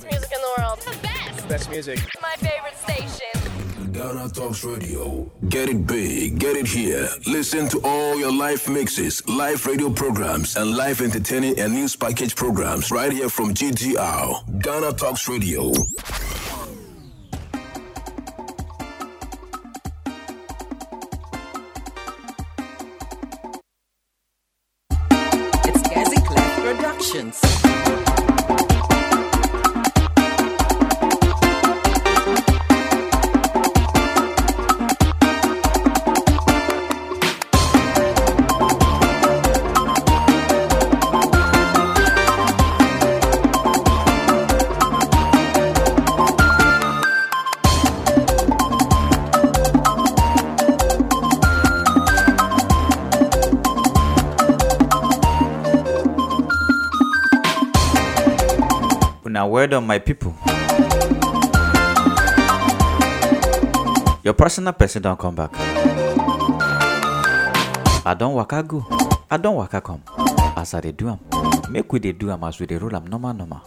best music in the world. The best. Best music. My favorite station. Ghana Talks Radio. Get it big, get it here. Listen to all your live mixes, live radio programs, and live entertaining and news package programs right here from GTR. Ghana Talks Radio. My people. Your personal person don't come back. I don't waka go. I don't waka come. As I dey do am, make we dey do am as we dey roll am normal normal.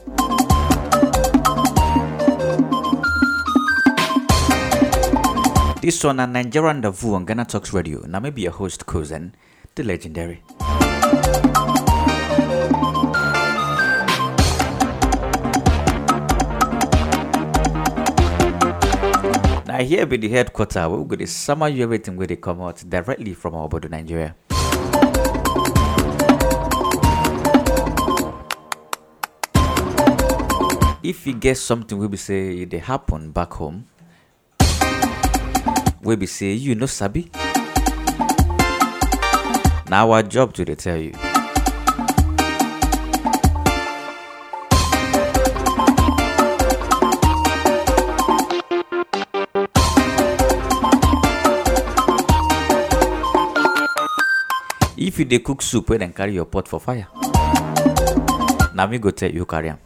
This one na Nigerian Rendezvous on Ghana Talks Radio. Now maybe your host Kozen, the legendary. Now here be the headquarters where we go to summer you everything where they come out directly from our border Nigeria. If you get something we be say they happen back home, we be say you know sabi. Now our job to tell you. If you dey cook soup wey dem carry your pot for fire, na me go tell you carry am.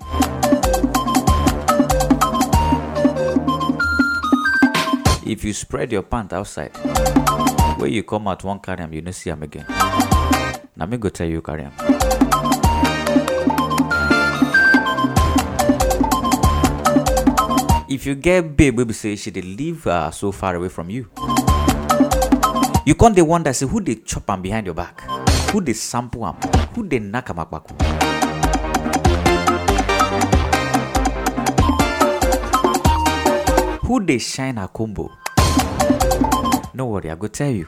If you spread your pant outside, when you come out wan carry am, you no see am again. Na me go tell you carry am. If you get babe wey be say she dey live uh, so far away from you, you con dey wonder say who dey chop am behind your back who dey sample am who dey knack am akpaku. who dey shine her combo no worry i go tell you.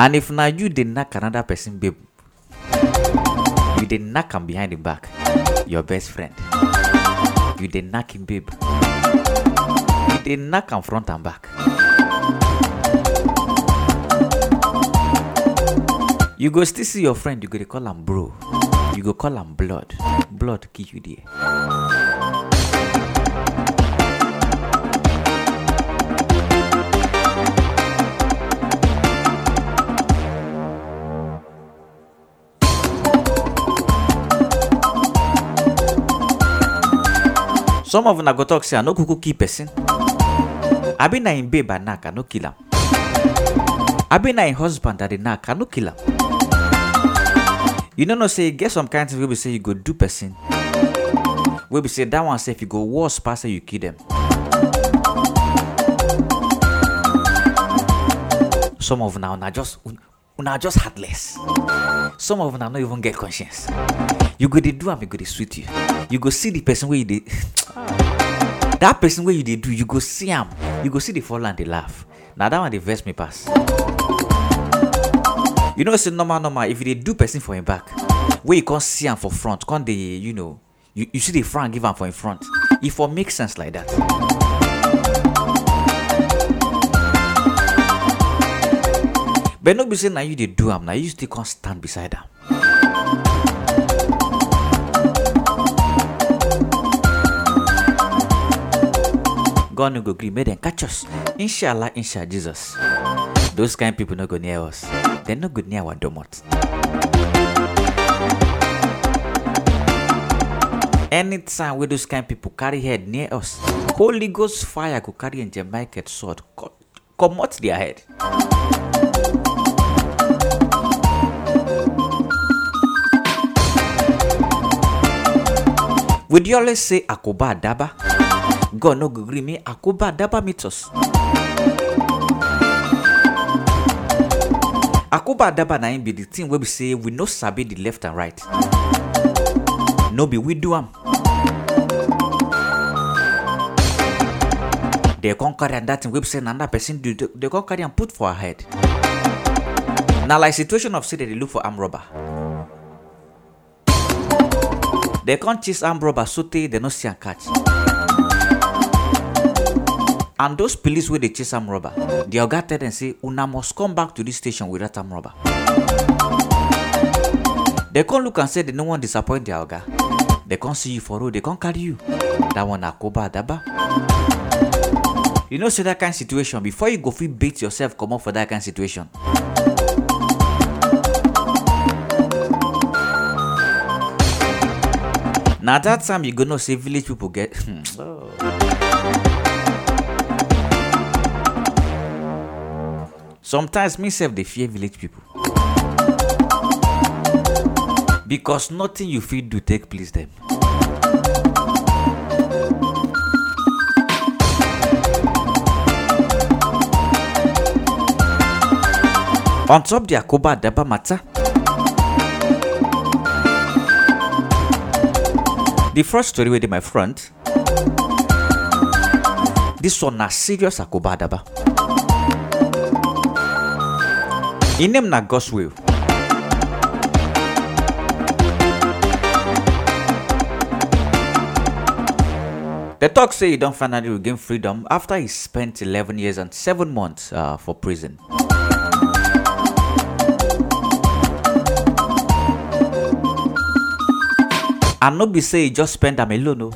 and if na you dey knack another person babe you dey knack am behind him back your best friend you dey knack him babe you dey knack am front and back. You go still see your friend, you go call am bro. You go call am blood. Blood kill you there. Some of una go talk say I no kuku kill person. Abi na him babe I knack, I no kill am. Abi na him husband I dey knack, I no kill am. You no know say get some kind things wey be say you go do person. Wey be say that one sef you go worse pass say you kill them. Some of una una just una just heartless. Some of una no even get conscience. You go dey do am, e go dey sweet you. You go see the person wey you dey. that person wey you dey do, you go see am. You go see the fall and dey laugh. Na that one dey vex me pass. You know say normal normal if you dey do person for him back, wey you come see am for front, come dey you know, you, you see the front give am for him front. E for make sense like that. But no be say na you dey do am, na you still come stand beside am. God no go gree make dem catch us. Inshallah, inshallah, Jesus. Those kind people no go near us. they're not good near our doormat. Anytime we do kind people carry head near us, Holy Ghost fire could carry in Jamaica sword, co- come out their head. Would you always say Akoba daba? God no agree me, Akoba daba meet us. Akoba adaba na be the thing wey be say we no sabi the left and right. No be we do am. Dey come carry am that thing wey be say na another person do dey come carry am put for her head. Na like situation of say dem dey look for arm robber. Dem come chase arm robber sotey dem no see am catch and those police wey dey chase arm robber the oga tell dem say una must come back to this station with that arm robber. Dem come look am say dem no wan disappoint their oga. Dem come see you for road dem come carry you. That one na koba adaba. You know say that kind situation before you go fit beat yourself comot for that kind situation. Na that time you go know say village people get oh. Sometimes me sef dey fear village people because nothing you fit do take please them. on top the akoba adaba matter the first story wey dey my front this one na serious akoba adaba name na goswill dem tok say e don finally regain freedom after he spent eleven years and seven months uh, for prison and no be say he just spend am alone o.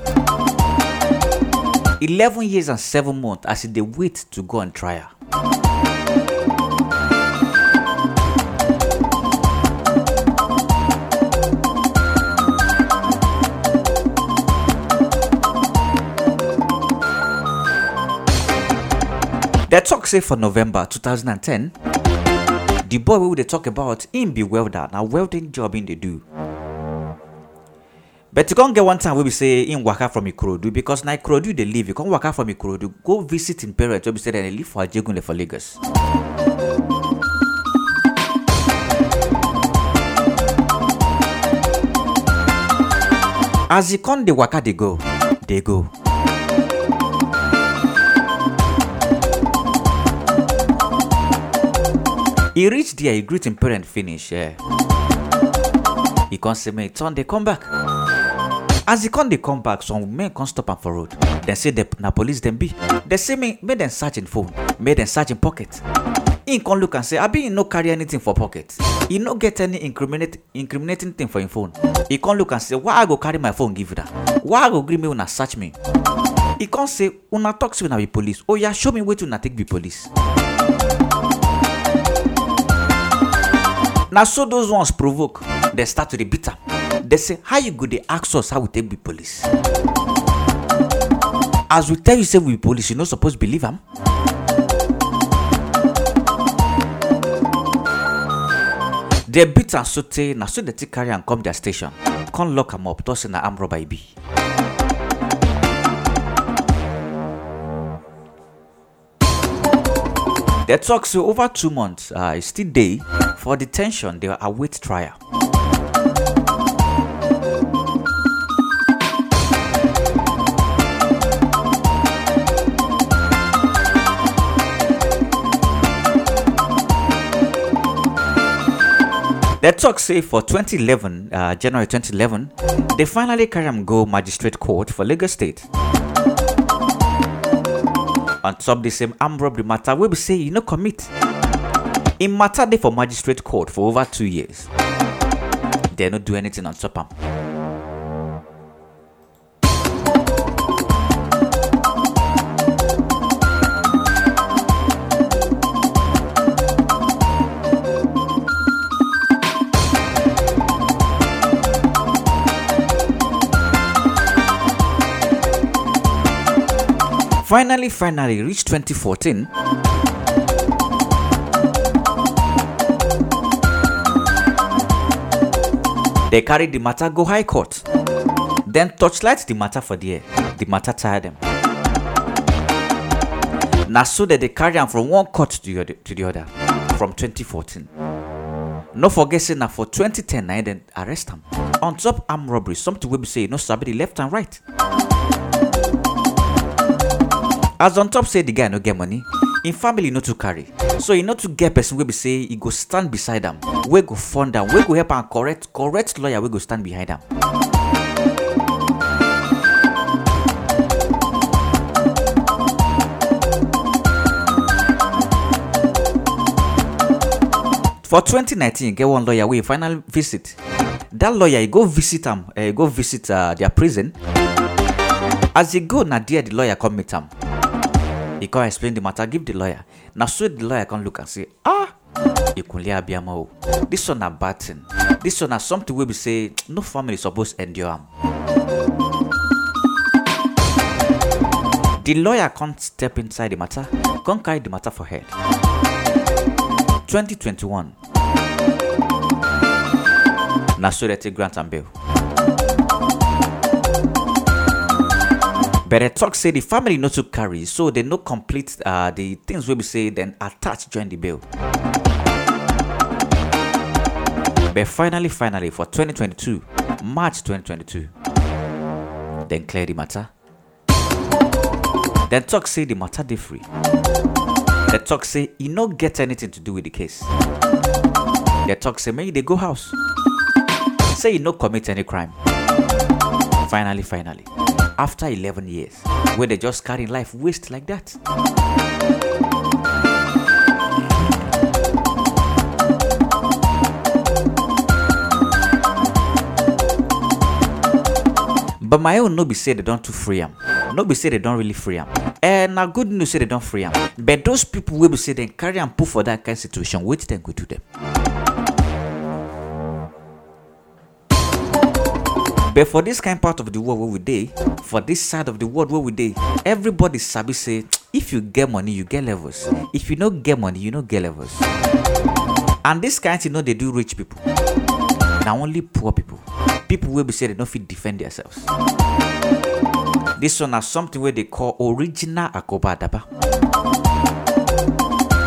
eleven years and seven months as e dey wait to go on trial. Dem tok say for november 2010 the boy we dey tok about him be welder. Na welding job im dey do. But you can't get one time we be say im waka from ikorodu because na ikorodu dey live e come waka from ikorodu. Go visit in parents wey be say dey live for ajegunle for lagos. As e come dey waka dey go. Dey go e reach there e greet im parent finish eh e come say make e turn dey come back. As e come dey come back some men come stop am for road. Dem say na police dem be. Dem say make make dem search im phone. Make dem search im pocket. Im come look am say abi im no carry anything for pocket. E no get any incriminate incriminating thing for im phone. E come look am say why i go carry my phone give una? Why i go gree make una search me? E come say una talk say una be police. Oya show me wetin una take be police na so those ones provoke dem start to dey beat am dem say how you go dey ask us how we take be police? As we tell you say we be police you no suppose believe am. Dem beat am sotey na so dem take carry am come their station. Come lock am up talk say na armed robber e be dem talk so over two months uh, e still dey for detention. They await trial dem talk say for 2011 uh, january 2011 they finally carry am go magistrate court for lagos state on top the same armed robbery matter wey be say e no commit. Im matter dey for magistrate court for over two years. Dem no do anything on top am finally finally reach 2014 They carry the matter go high court Then torchlight the matter for there. The matter tire them. Now so that they carry am from one court to the other, to the other from 2014. No forget say na for 2010 na dem arrest them. on top armed robbery something wey be say no sabi the left and right. As on top say the guy no get money, im family no too carry. So e no too get person wey be say e go stand beside am, wey go fund am, wey go help am correct correct lawyer wey go stand behind am. For 2019, e get one lawyer wey e finally visit. Dat lawyer e go visit am, uh, go visit uh, their prison. As e go, na there the lawyer come meet am. He come explain the matter, give the lawyer. Na so the lawyer come look and say, ah, Ikunle Abiyama o, this one na bad thing. This one na something wey be say no family suppose endure am. The lawyer can't step inside the matter, can't carry the matter for head. 2021. Na so take grant and bail. But they talk say the family no to carry, so they no complete uh, the things wey be say then attach join the bill. But finally, finally, for 2022, March 2022, then clear the matter. Then talk say the matter dey free. They talk say e no get anything to do with the case. They talk say make dey go house. Say e no commit any crime. Finally, finally, after 11 years, where they just carry life waste like that. But my own no be say they don't free am. No be say they don't really free am. Eh, now good news say they don't free am. But those people wey be say dem carry and put for that kind situation, wetin dem go to them? But for this kind part of the world where we dey, for this side of the world where we dey, everybody sabi say if you get money, you get levels. If you no get money, you no get levels. And this kind thing no dey do rich people. Na only poor people. People wey be say they no fit defend themselves. This one na something wey they call original akoba adaba.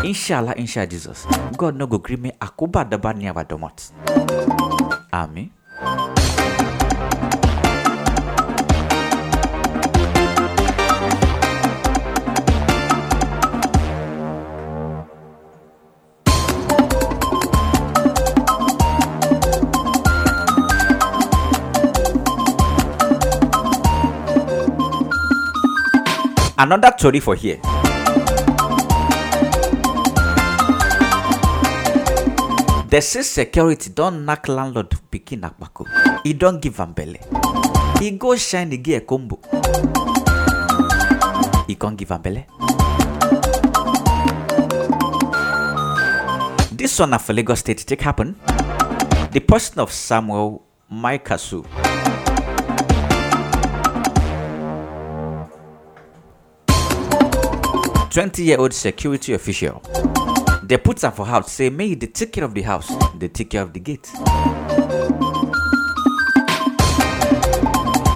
Inshallah, inshallah Jesus. God no go gree me akoba adaba near domot. Amen. Another story for here. They say security don knack landlord pikin akpako. E don give am belle. E go shine the gear combo. E con give am belle. This one na for Lagos State take happen. The person of Samuel Maikasu. Twenty-year-old security official. They put am for house say may dey take care of the house, dey take care of the gate.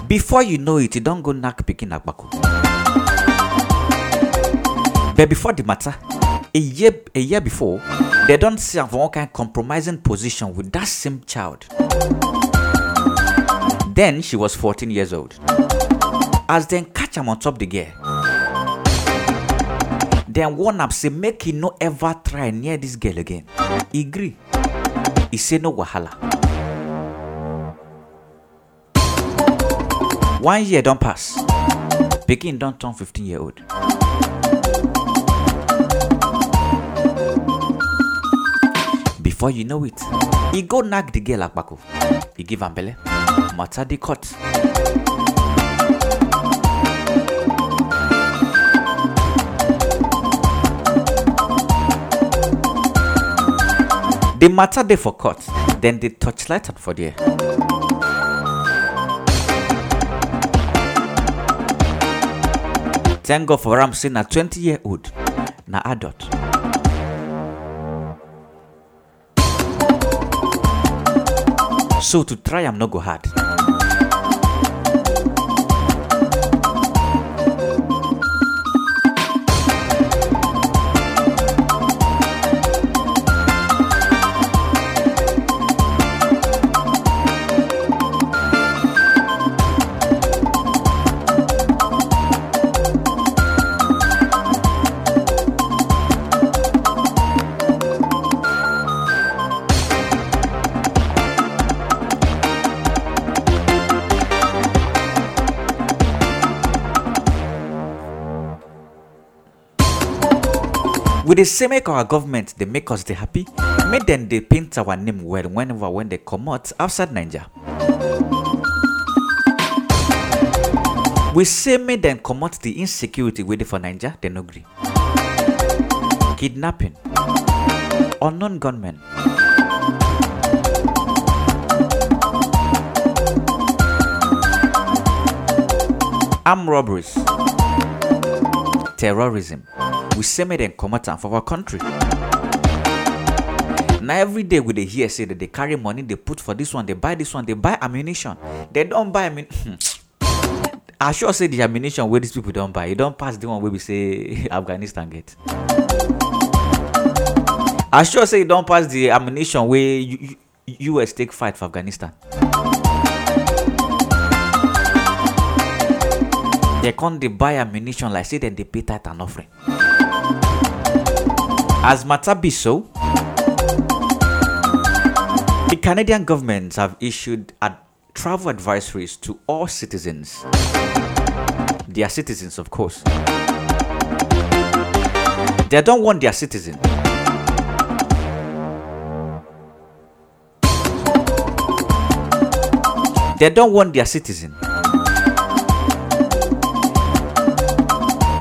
Before you know it, you don't go knack pikin agbako. But before the matter, a year a year before, they don see one kind compromising position with that same child. Then she was 14 years old. As dem catch am on top the girl, dem warn am say make e no ever try near dis girl again. E gree. E say no wahala. One year don pass. Pikin don turn 15 year old. Before you know it, e go knack the girl akpako. E give am belle. Matter dey cut. The matter dey for court, then they torchlight am for there. Thank God for am say na 20 year old, na adult. So to try am no go hard. We dey say make our government dey make us dey happy make dem dey paint our name well whenever when dey comot outside naija. we say make dem comot the insecurity wey dey for naija dem no gree. kidnapping unknown gunmen. armed robberies terrorism we say make dem comot am for our country. Na every day we dey hear say dem dey carry money dey put for this one dey buy this one dey buy ammunition. Dem don buy ammunition i sure say the ammunition wey these people don buy e don pass the one wey be say afghanistan get. I sure say e don pass the ammunition wey U- U- us take fight for afghanistan. Dem come dey buy ammunition like say dem dey pay tithe and offering as matter be so the canadian government have issued ad- travel advisories to all citizens. Their citizens of course. They don't want their citizens they don't want their citizens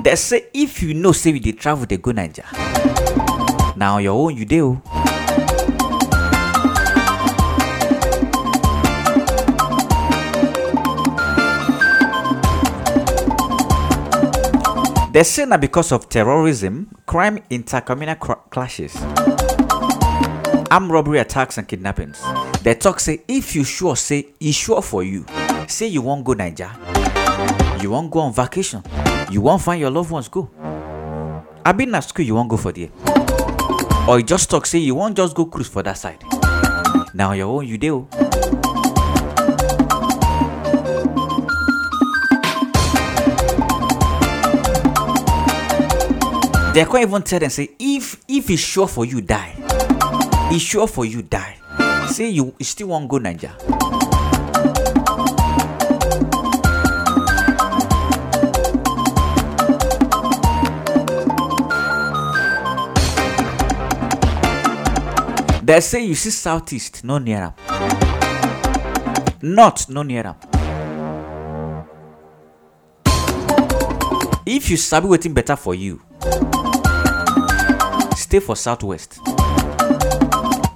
They say if you know say you dey travel they go naija na on your own you dey o. They say na because of terrorism, crime, intercommunal cr- clashes, armed robbery attacks and kidnappings. They talk say if you sure say e sure for you, say you won't go naija, you won't go on vacation, you won't find your loved ones go. Abi na school you won't go for there, or you just talk say you won't just go cruise for that side. now your own you dey o. They can't even tell them say if if it's sure for you die, it's sure for you die. Say you, you still wan go Naija. They say you see southeast no near am. North no near am. If you sabi waiting better for you, stay for southwest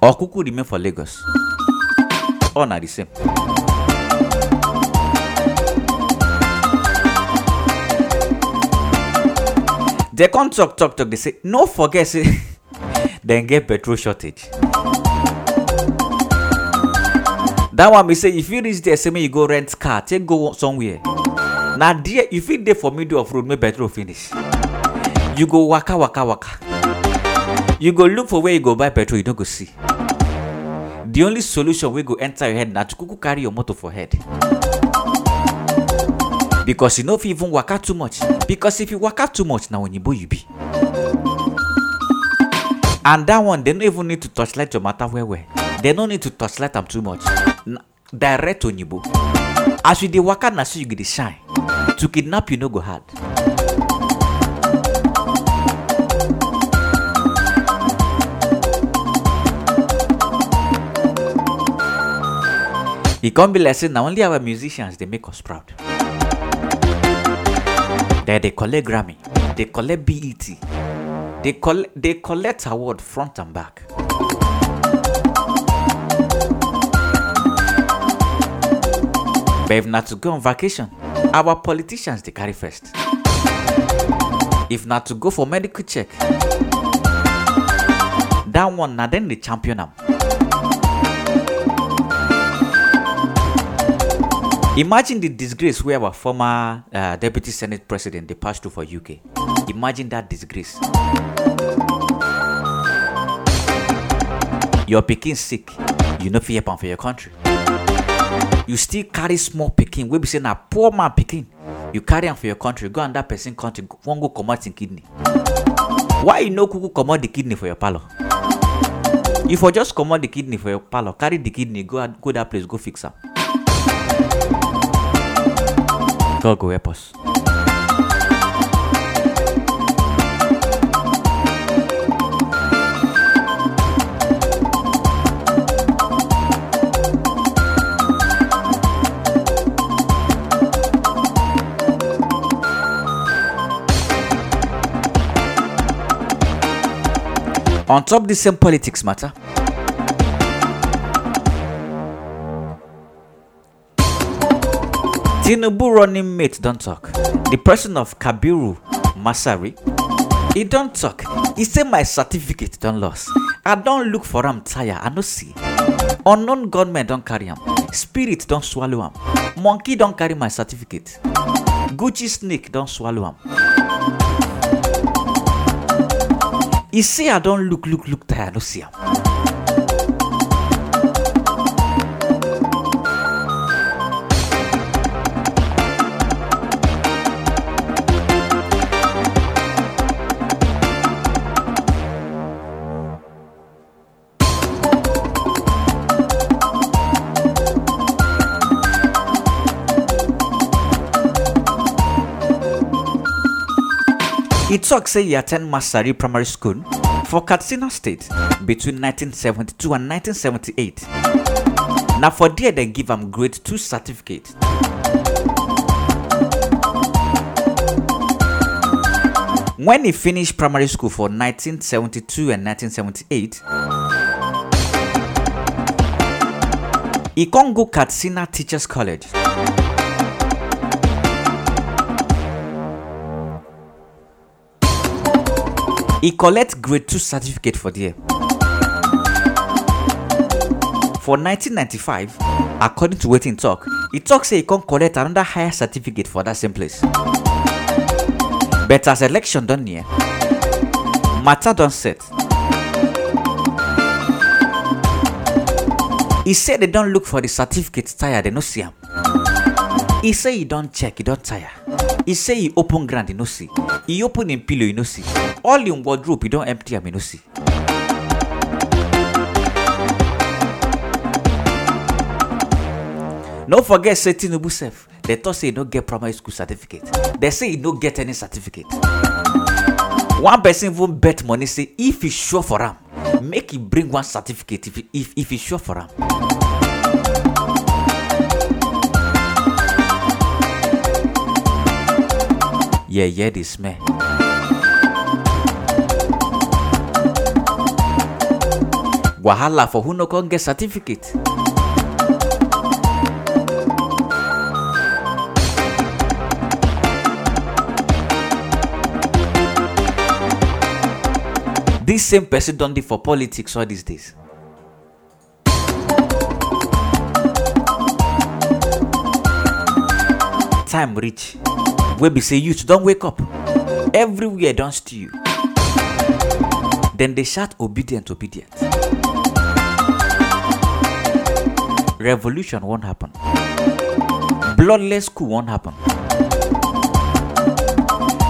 or kuku remain for lagos all na the same. They come talk talk talk They say no forget say dem get petrol shortage. That one be say you fit reach there say make you go rent car take go somewhere. Na there you fit dey for middle of road make petrol finish. You go waka waka waka. You go look for where you go buy petrol you no go see. The only solution wey go enter your head na to kuku carry your motor for head. Because you no fit even waka too much. Because if you waka too much na oyinbo you be. And that one they no even need to touchlight your matter well well. They no need to touchlight am too much direct on oyinbo as you dey waka na so you go dey shine to kidnap you no go hard. e come be like say na only our musicians dey make us proud. Dem dey collect Grammy, dey collect BET, dey collect award front and back. But if na to go on vacation, our politicians dey carry first. If na to go for medical check, that one na dem dey champion am. Imagine the disgrace where our former uh, deputy senate president dey pass through for UK. Imagine that disgrace. Your pikin sick, you no am for your country. You still carry small pikin wey be say na poor man pikin. You carry am for your country, go another person country, wan go comot him kidney. Why you no kuku comot the kidney for your parlour? You for just comot the kidney for your parlour, carry the kidney go go that place go fix am. God go help us. On top this same politics matter. Tinubu running mate don't talk. The person of Kabiru Masari, he don't talk. He say my certificate don't lost. I don't look for am tire. I no see. Unknown gunmen don't carry am. Spirit don't swallow am. Monkey don't carry my certificate. Gucci snake don't swallow am. He see, I don't look, look, look tired. No see am. He talk say he attend Masari Primary School for Katsina State between 1972 and 1978. Now for there they give him grade 2 certificate. When he finished primary school for 1972 and 1978, he can go Katsina Teachers College. He collect grade 2 certificate for there. For 1995, according to wetin talk, he talk say he can collect another higher certificate for that same place. But as election don near, matter don set. He say they don look for the certificate tire, they no see am. He say he don check, he don tire. He say he open ground, he no see. He open him pillow, he no see. All him wardrobe, he don empty am, he no see. No forget say Tinubu sef. They talk say he no get primary school certificate. They say he no get any certificate. One person even bet money say if he sure for am, make he bring one certificate if he, if, if he sure for am. Yeah, the smell. Wahala for who no can get certificate. This same person don dey for politics all these days. Time reach wey be say youth don wake up. Everywhere don stew dem dey shout Obidient Obidient. Revolution wan happen. Bloodless school wan happen.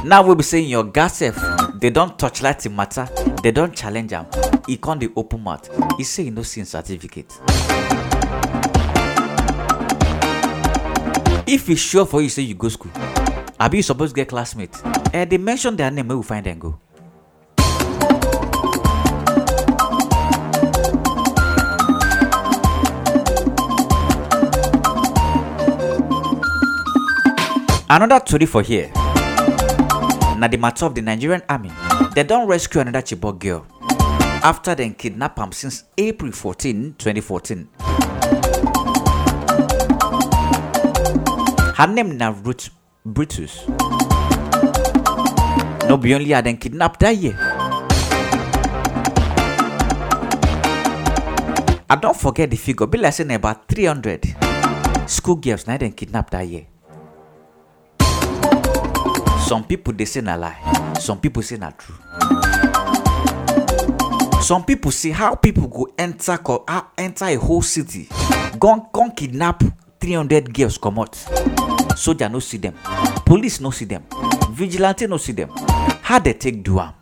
Now wey be say in your gas sef dey don torchlight the matter dey don challenge am. E come dey open mouth. E say e no see certificate. If e sure for you say you go school abi you suppose get classmate eh they mention their name make we find dem go. Another tori for here na the matter of the Nigerian army. They don rescue another Chibok girl after dem kidnap am since April 14, 2014. Her name na Ruth Brutus. No only her dem kidnap that year. I don forget the figure, be say na about 300 school girls na dem kidnap that year. Some people dey say na lie, some people say na true. Some people say how people go enter enter a whole city, gon gon kidnap 300 girls comot. Soldier no see them, police no see them, vigilante no see them. How they take do am?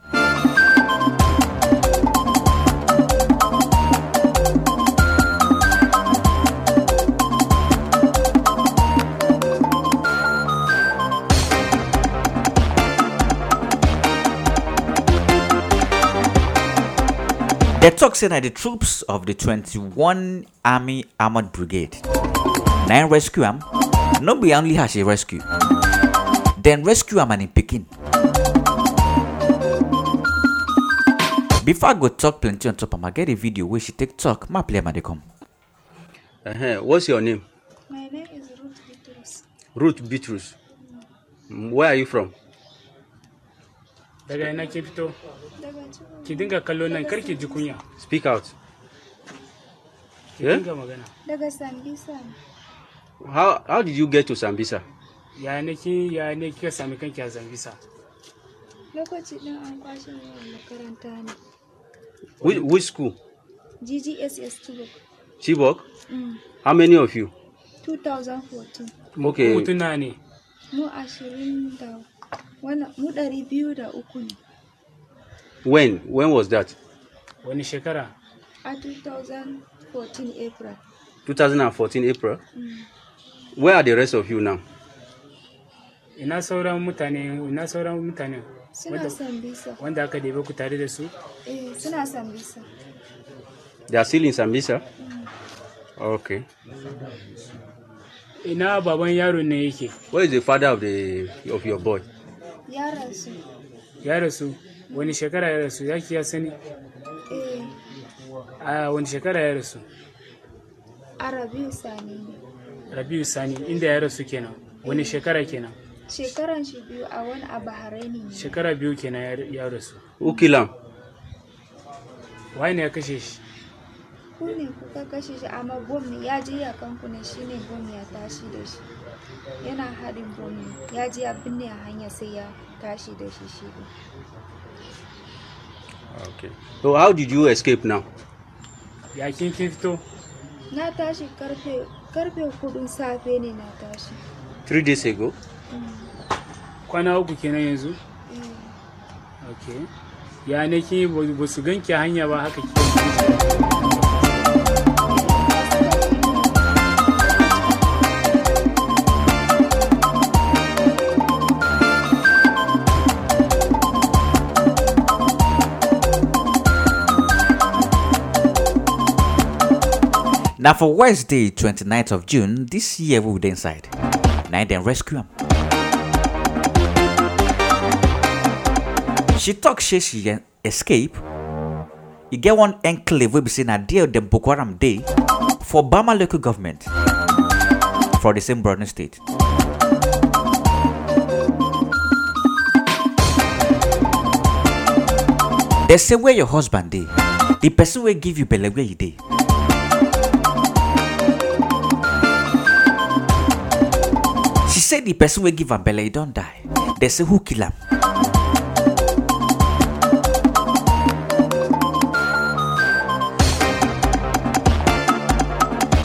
They talk say na the troops of the 21 Army Armored Brigade im rescue am. No be only her she rescue. Dem rescue am and im pikin. before i go talk plenty on top am i get a video wey she take talk ma play am dey come. Uh-huh. What's your name? My name is Ruth Bitrus. Ruth Bitrus. Mm, Where are you from? daga ina ke fito ki dinga kallo nan kar ki ji kunya Speak out. ki dinga magana daga Sambisa. How how did you get to Sambisa? ya ne ki ya ne kika sami kanki a zambisa Lokaci ɗin an kwashe ni a makaranta ne. Which, which school? GGSS 2 Chibok? mm. How many of you? 2014. Okay. hotuna ne Mu ashirin da wannan mu ɗari biyu da uku ne. When? When was that? wani shekara A 2014 April. 2014 April. Where are the rest of you now? ina sauran mutane ina sauran mutane Suna Sambisa. wanda aka ɗebe ku tare da su Eh, suna Sambisa. They are still in Sambisa. Okay. ina baban yaro ne yake Where is the father of the of your boy? Ya rasu. ya rasu wani shekara ya rasu ya ki ya sani Eh, a wani shekara ya rasu Arabiu Sani ne. Rabiu sani inda ya rasu kenan wani shekara kenan Shekaran shi biyu a wani a Bahraini ne. shekara biyu kenan ya- rasu waye ne ya kashe shi Ku ne kuka kashe shi amma bom ne ya je ya kanku ne shi ne bom ya tashi da shi. Yana haɗin bom ne ya je ya binne a hanya sai ya tashi da shi shi ne. Okay. So how did you escape now? ya kin kin fito Na tashi ƙarfe ƙarfe hudun safe ne na tashi. Three days ago. kwana uku kenan yanzu? Eh, ok ya ne ki ba su ganki hanya ba haka ki na for wednesday 29th of june this year we dey inside im dem rescue am. she say she eh, escape You get one enclave wey be say a there dem boko haram dey for bama local government for di same borno state. dey say where your husband dey the person will give you belle where e dey. Said the person wey give am belle e don die. They say who kill am.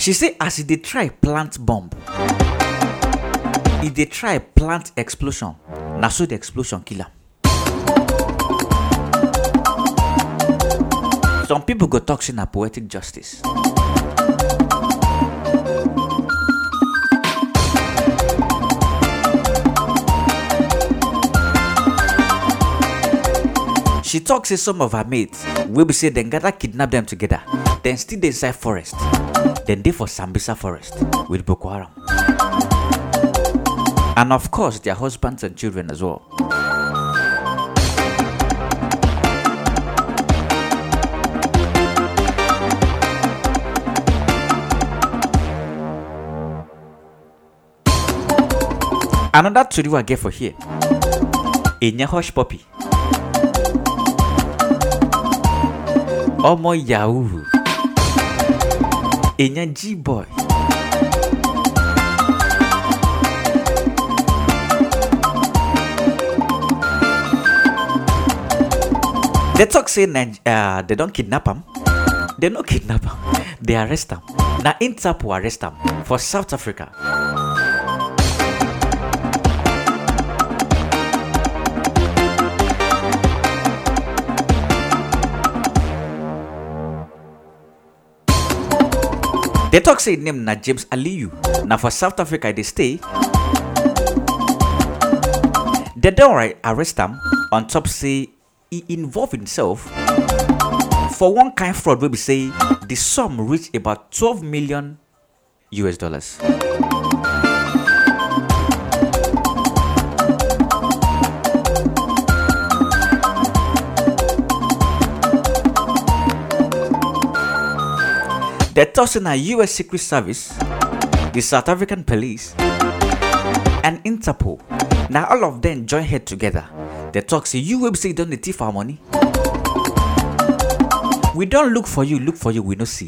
She say as e dey try plant bomb, e dey try plant explosion, na so the explosion kill am. Some people go talk say na poetic justice. She talks to some of her mates wey be say dem gather kidnap them together, then still dey inside forest. then they for Sambisa forest with Boko Haram. And of course, their husbands and children as well. Another tori wey I get for here. Enya hush puppy. Ọmọ yahoo. Èèyàn g-boy. They talk say uh, they don kidnap am. They no kidnap am. They arrest am. Na interpol arrest am for south africa They talk say name na James Aliyu. Now for South Africa they stay. They don ri- arrest him on top say he involve himself for one kind fraud wey be say the sum reach about 12 million US dollars. They talk say na US Secret Service, the South African Police, and Interpol. Now all of them join head together. They talk say you say don't thief our money. We don't look for you, look for you, we no see.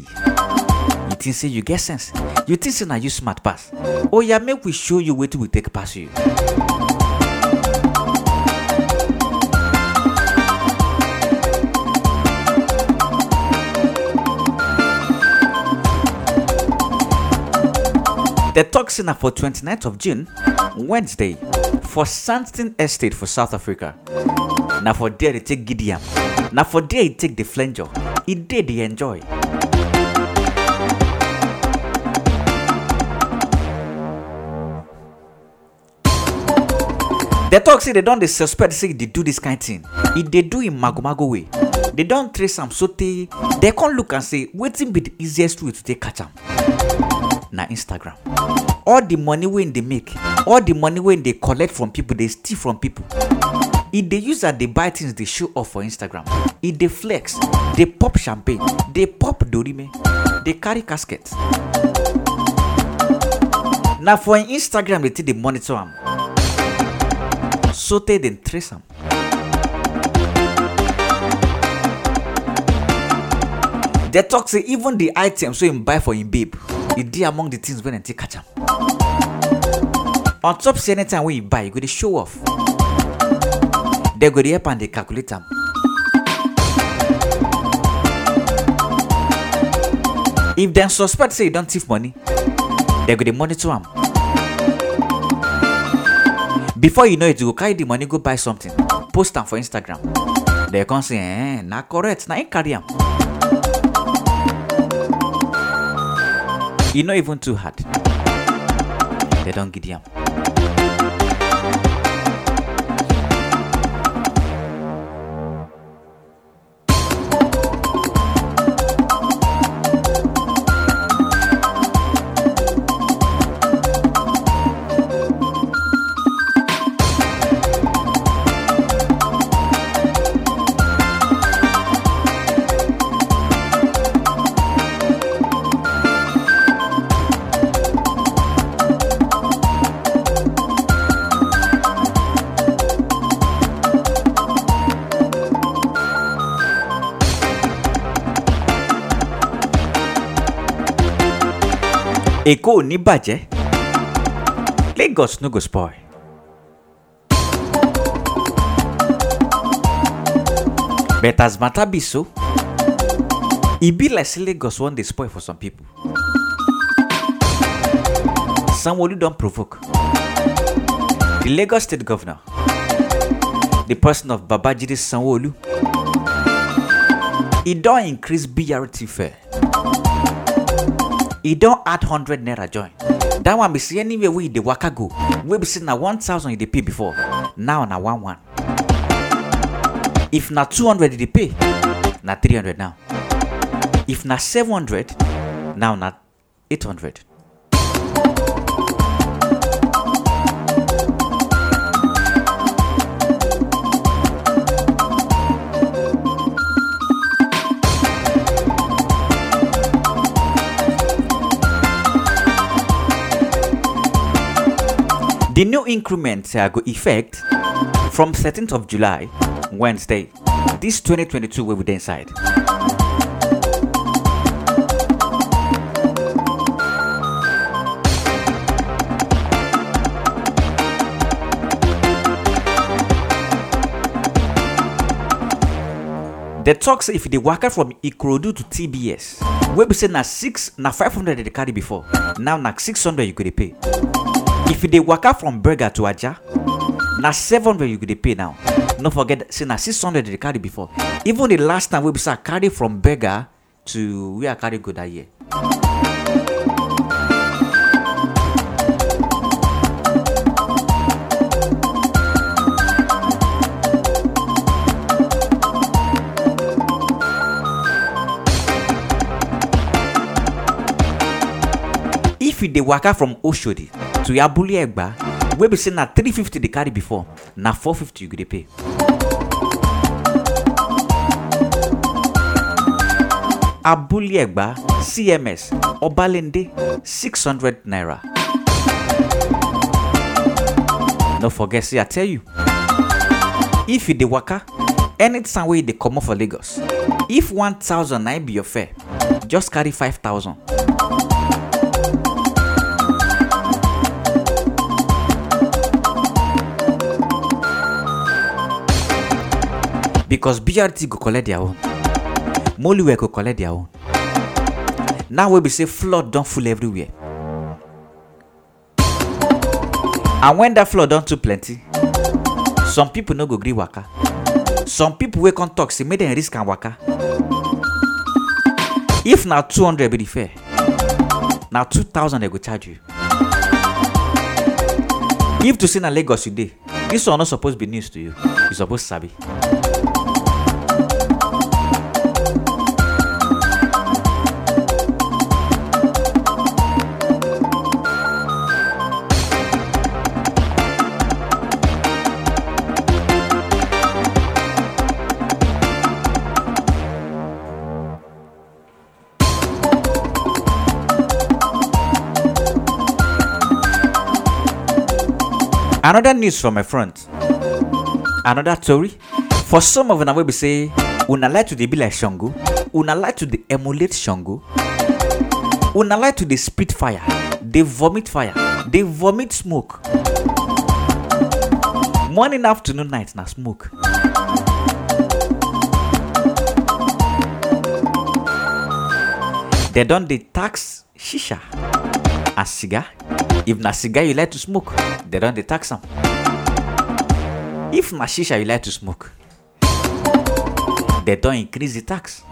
You think say you get sense? You think say na you smart pass? Oh yeah, make we show you wetin we take pass you. The say na for 29th of June, Wednesday, for Sandton Estate for South Africa. Now for there they take Gideon. Now for there he take the flanger. He did they enjoy. The talk they don't they suspect say they do this kind of thing. If they do in magomago way, they don't trace am so they they can't look and say wetin be the easiest way to take catch am. Na Instagram. All the money wey they make, all the money wey they collect from people, they steal from people. If they use that they buy things they show off for Instagram. If they flex, they pop champagne, they pop dorime, they carry casket. Now for Instagram they take the monitor am. So they then trace am. They talk say even the items wey him buy for him babe, e dey among the things wey dem take catch am. On top say anytime wey you buy, you go dey show off. They go dey help am dey calculate am. If dem suspect say you don thief money, they go dey monitor am. Before you know it, you go carry the money go buy something, post am for Instagram. They come say, eh, na correct, na him carry am. You know even too hard. They don't get them. Èkó ò ní bàjẹ́. Lagos no go spoil. But as matter be so, e be like say Lagos wan dey spoil for some people. Sanwo-Olu don provoke. The Lagos state governor, the person of Babajide Sanwo-Olu, e don increase BRT fare. E don add hundred naira join. That one be say anywhere wey you dey waka go wey be say na one thousand you dey pay before. Now na one one. If na two hundred you dey pay na three hundred now. If na seven hundred now na eight hundred. The new increment uh, go effect from 13th of July, Wednesday. This 2022 will be the inside. The talks if they worker from Ikorodu to TBS, we be say na six na 500 they carry before. Now na 600 you could pay. If you dey waka from berger to aja na seven hundred you go dey pay now. No forget say na six hundred dey carry before. Even the last time wey be say i carry from berger to where i carry go that year dey waka from oshodi to yabuli egba wey be say na 350 dey carry before na 450 you go dey pay. Abuli egba cms obalende 600 naira. No forget say i tell you if you dey waka anytime wey you dey comot for lagos if 1000 na be your fare just carry 5000 because brt go collect their own. Moluwe go collect their own. Now wey be say flood don full everywhere. And when that flood don too plenty some people no go gree waka. Some people wey come talk say make dem risk am waka. If na two hundred be the fare na two thousand dem go charge you. If to say na lagos you dey this one no suppose be news to you. You suppose sabi. Another news from my front. Another story. For some of una wey be say una like to dey be like Shango, una like to dey emulate Shango, una like to dey spit fire, dey vomit fire, dey vomit smoke. Morning, afternoon, night na smoke. They don dey tax shisha and cigar. If na cigar you like to smoke, they don dey tax am. If na shisha you like to smoke, they don increase the tax.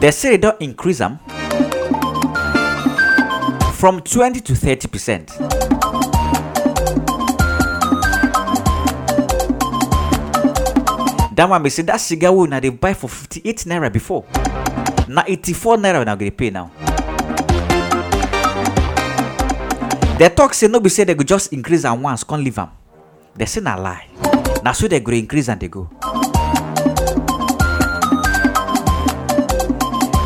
They say they don increase am from 20 to 30 percent. That one be say that cigar wey una dey buy for 58 naira before na 84 naira una go dey pay now. They talk say no be say they go just increase am once come leave am. They say na lie. Na so they go increase am dey go.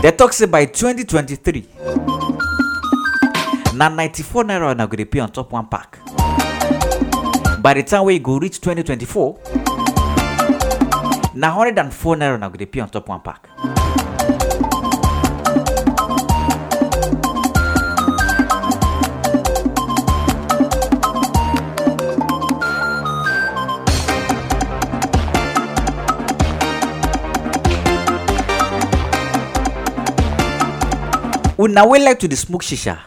They talk say by 2023 na 94 naira una go dey pay on top one pack. By the time wey e go reach 2024 na 104 naira una go dey pay on top one pack. Una wey like to dey smoke shisha,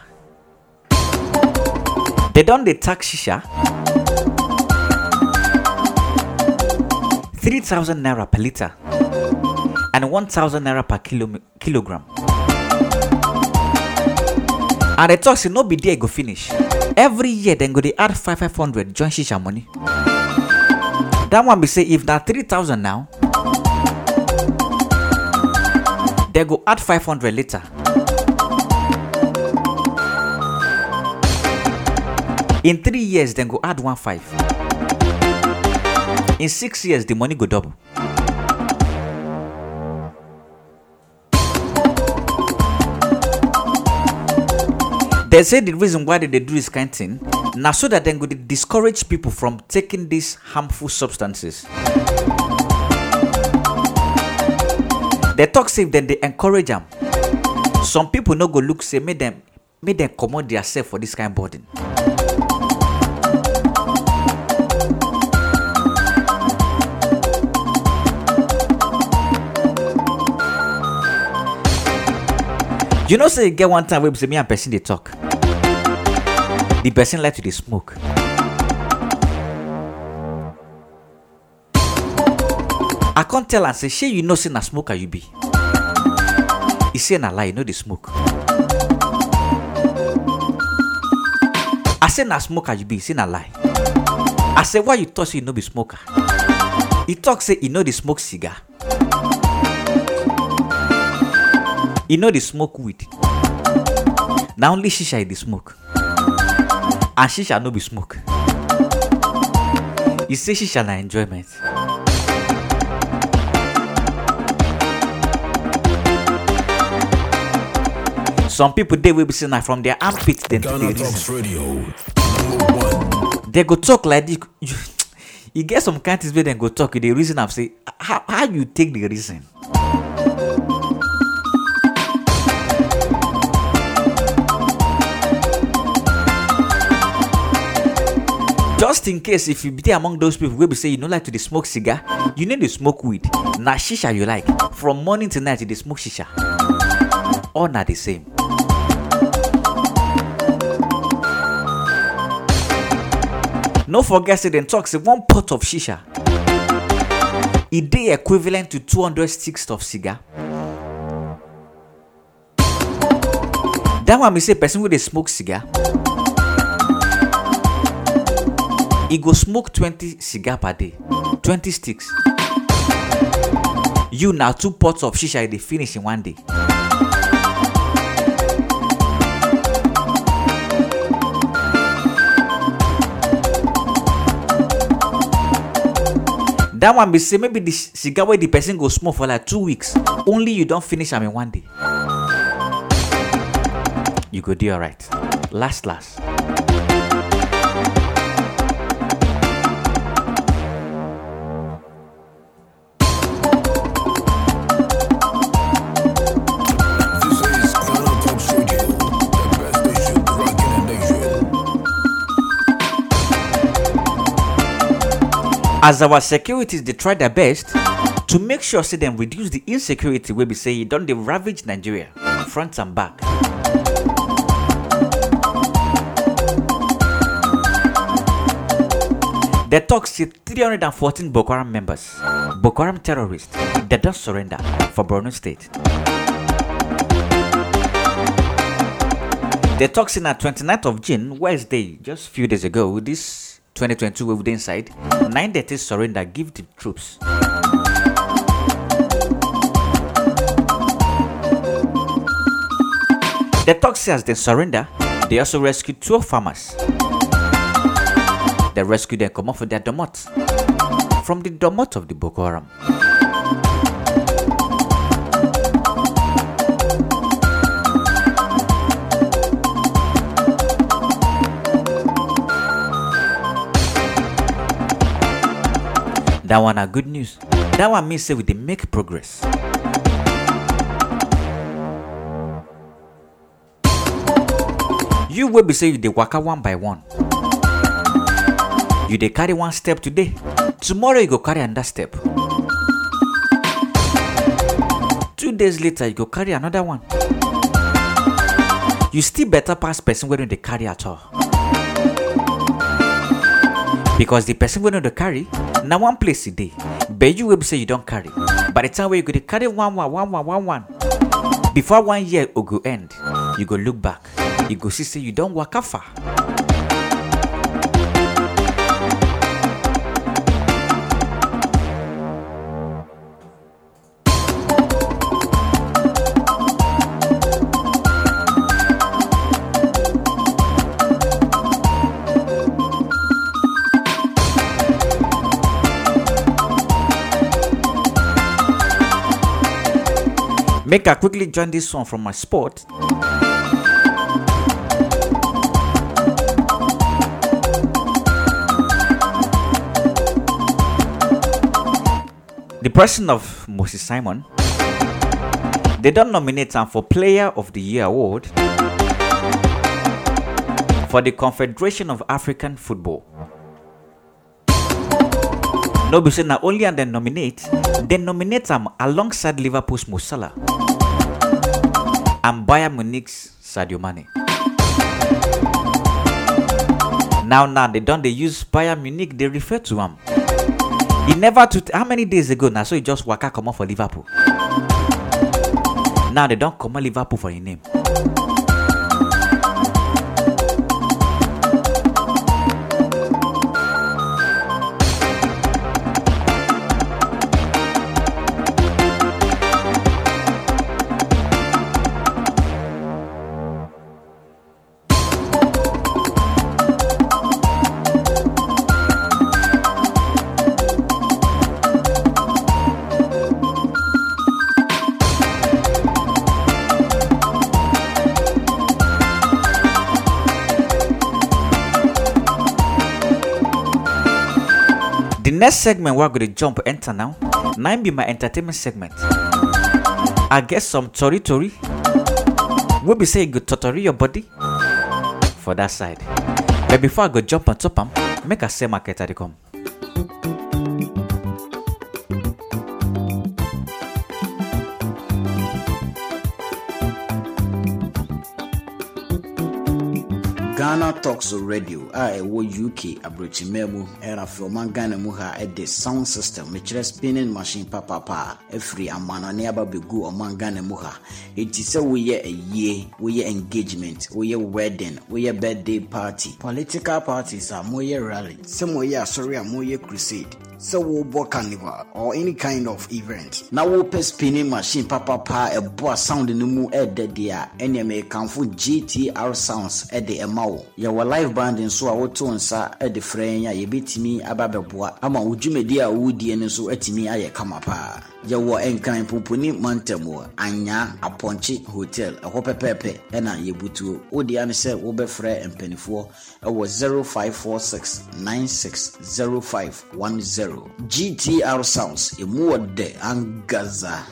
they don dey tax shisha 3000 naira per litre and 1000 naira per kilo, kilogram. And they talk say no be there go finish. Every year dem go dey add 5 500 join shisha money. That one be say if na 3000 now, they go add 500 later. In three years, dem go add one five. In six years, the money go double. They say the reason why they do this kind thing na so that go dey discourage people from taking these harmful substances. They talk if dem dey encourage them. some people no go look say make them, make dem comot their self for this kind burden. You know say get one time wey be me and person dey talk. The person like to dey smoke. I come tell am say shey you know say na smoker you be. E say na lie, you no dey smoke. I say na smoker you be, e say na lie. I say why you talk you no be smoker? E talk say e no dey smoke cigar. E no dey smoke weed? Na only shisha e dey smoke. And shisha no be smoke. E say shisha na enjoyment. Some people dey wey be say na from their armpit dem dey reason. Talks Radio. Number dem go talk like this. You, e get some kind things wey dem go talk you dey reason am say how how you take dey reason. Just in case if you be dey among those people wey be say you no like to dey smoke cigar you no dey smoke weed. Na shisha you like. From morning till night you dey smoke shisha. All na the same. no forget say dem talk say one pot of shisha e dey equivalent to 200 sticks of cigar. That one mean say person wey dey smoke cigar e go smoke 20 cigar per day. 20 sticks. You na two pots of shisha dey finish in one day. That one be say maybe the cigar wey the person go smoke for like two weeks only you don finish am in one day. You go dey alright. Last last as our securities dey try their best to make sure say dem reduce the insecurity wey be say e don dey ravage nigeria front and back. dem tok say 314 boko haram members boko haram terrorists dem don surrender for borno state. They talk say na 29th of June, Wednesday, just few days ago, this 2022 wey we dey inside, nine dey surrender give the troops. The talk say as they surrender, they also rescue two farmers. They rescue them comot for their domot from the domot of the Boko Haram. That one are good news. That one mean say we dey make progress. You will be say you dey waka one by one. You dey carry one step today, tomorrow you go carry another step. Two days later you go carry another one. You still better pass person wey no dey carry at all. because the person wey no dey carry na one place e dey you wey be say you don carry by the time wey you go dey carry one one one one one one before one year go end you go look back you go see say you don waka far. Make I quickly join this one from my sport. The person of Moses Simon, they don't nominate him for Player of the Year award for the Confederation of African Football. No be na only and then nominate, then nominate am alongside Liverpool's Mo Salah and Bayern Munich's Sadio Mane. Now now they don dey use Bayern Munich dey refer to am. E never to how many days ago na so e just waka comot for Liverpool. Now they don comot Liverpool for im name. Next segment we're going to jump enter now. Nine be my entertainment segment. I get some tori tori. We be say good totori your body for that side. But before I go jump on top make a say market the come. Ghana talks radio a ɛwɔ uk aborɔkyimmaa mu. Ɛna afei ɔman ghana mu ha ɛde sound system mekyerɛ spinning machine papapa a ɛfiri amanɔne aba bɛgu ɔman ghana mu ha. Ɛnti sɛ woyɛ ayie woyɛ engagement woyɛ wedding woyɛ birthday party political parties a moyɛ rally sɛ moyɛ asɔre a moyɛ crusade sɛ wobɔ carnival or any kind of event na wopɛ spinning machine papapa ɛboa sound no mu ɛɛdɛ deɛ a ɛneɛ mekamfo gtr sounds ɛde ɛma wo. Yɛwɔ live band nso a woto nsa ɛde frɛ yɛn a yɛbɛtumi aba bɛboa ama wo dwumadi a wodie no nso atumi ayɛ kama paa yɛwɔ nkran pomponi mantam anya apɔnkye hotel. Ɛhɔ pɛpɛɛpɛ ɛna yɛbutuo. Wodeɛ ne sɛ wobɛfrɛ mpanifoɔ ɛwɔ 0546 960510 gtr sounds ɛmu wɔ dɛ angaza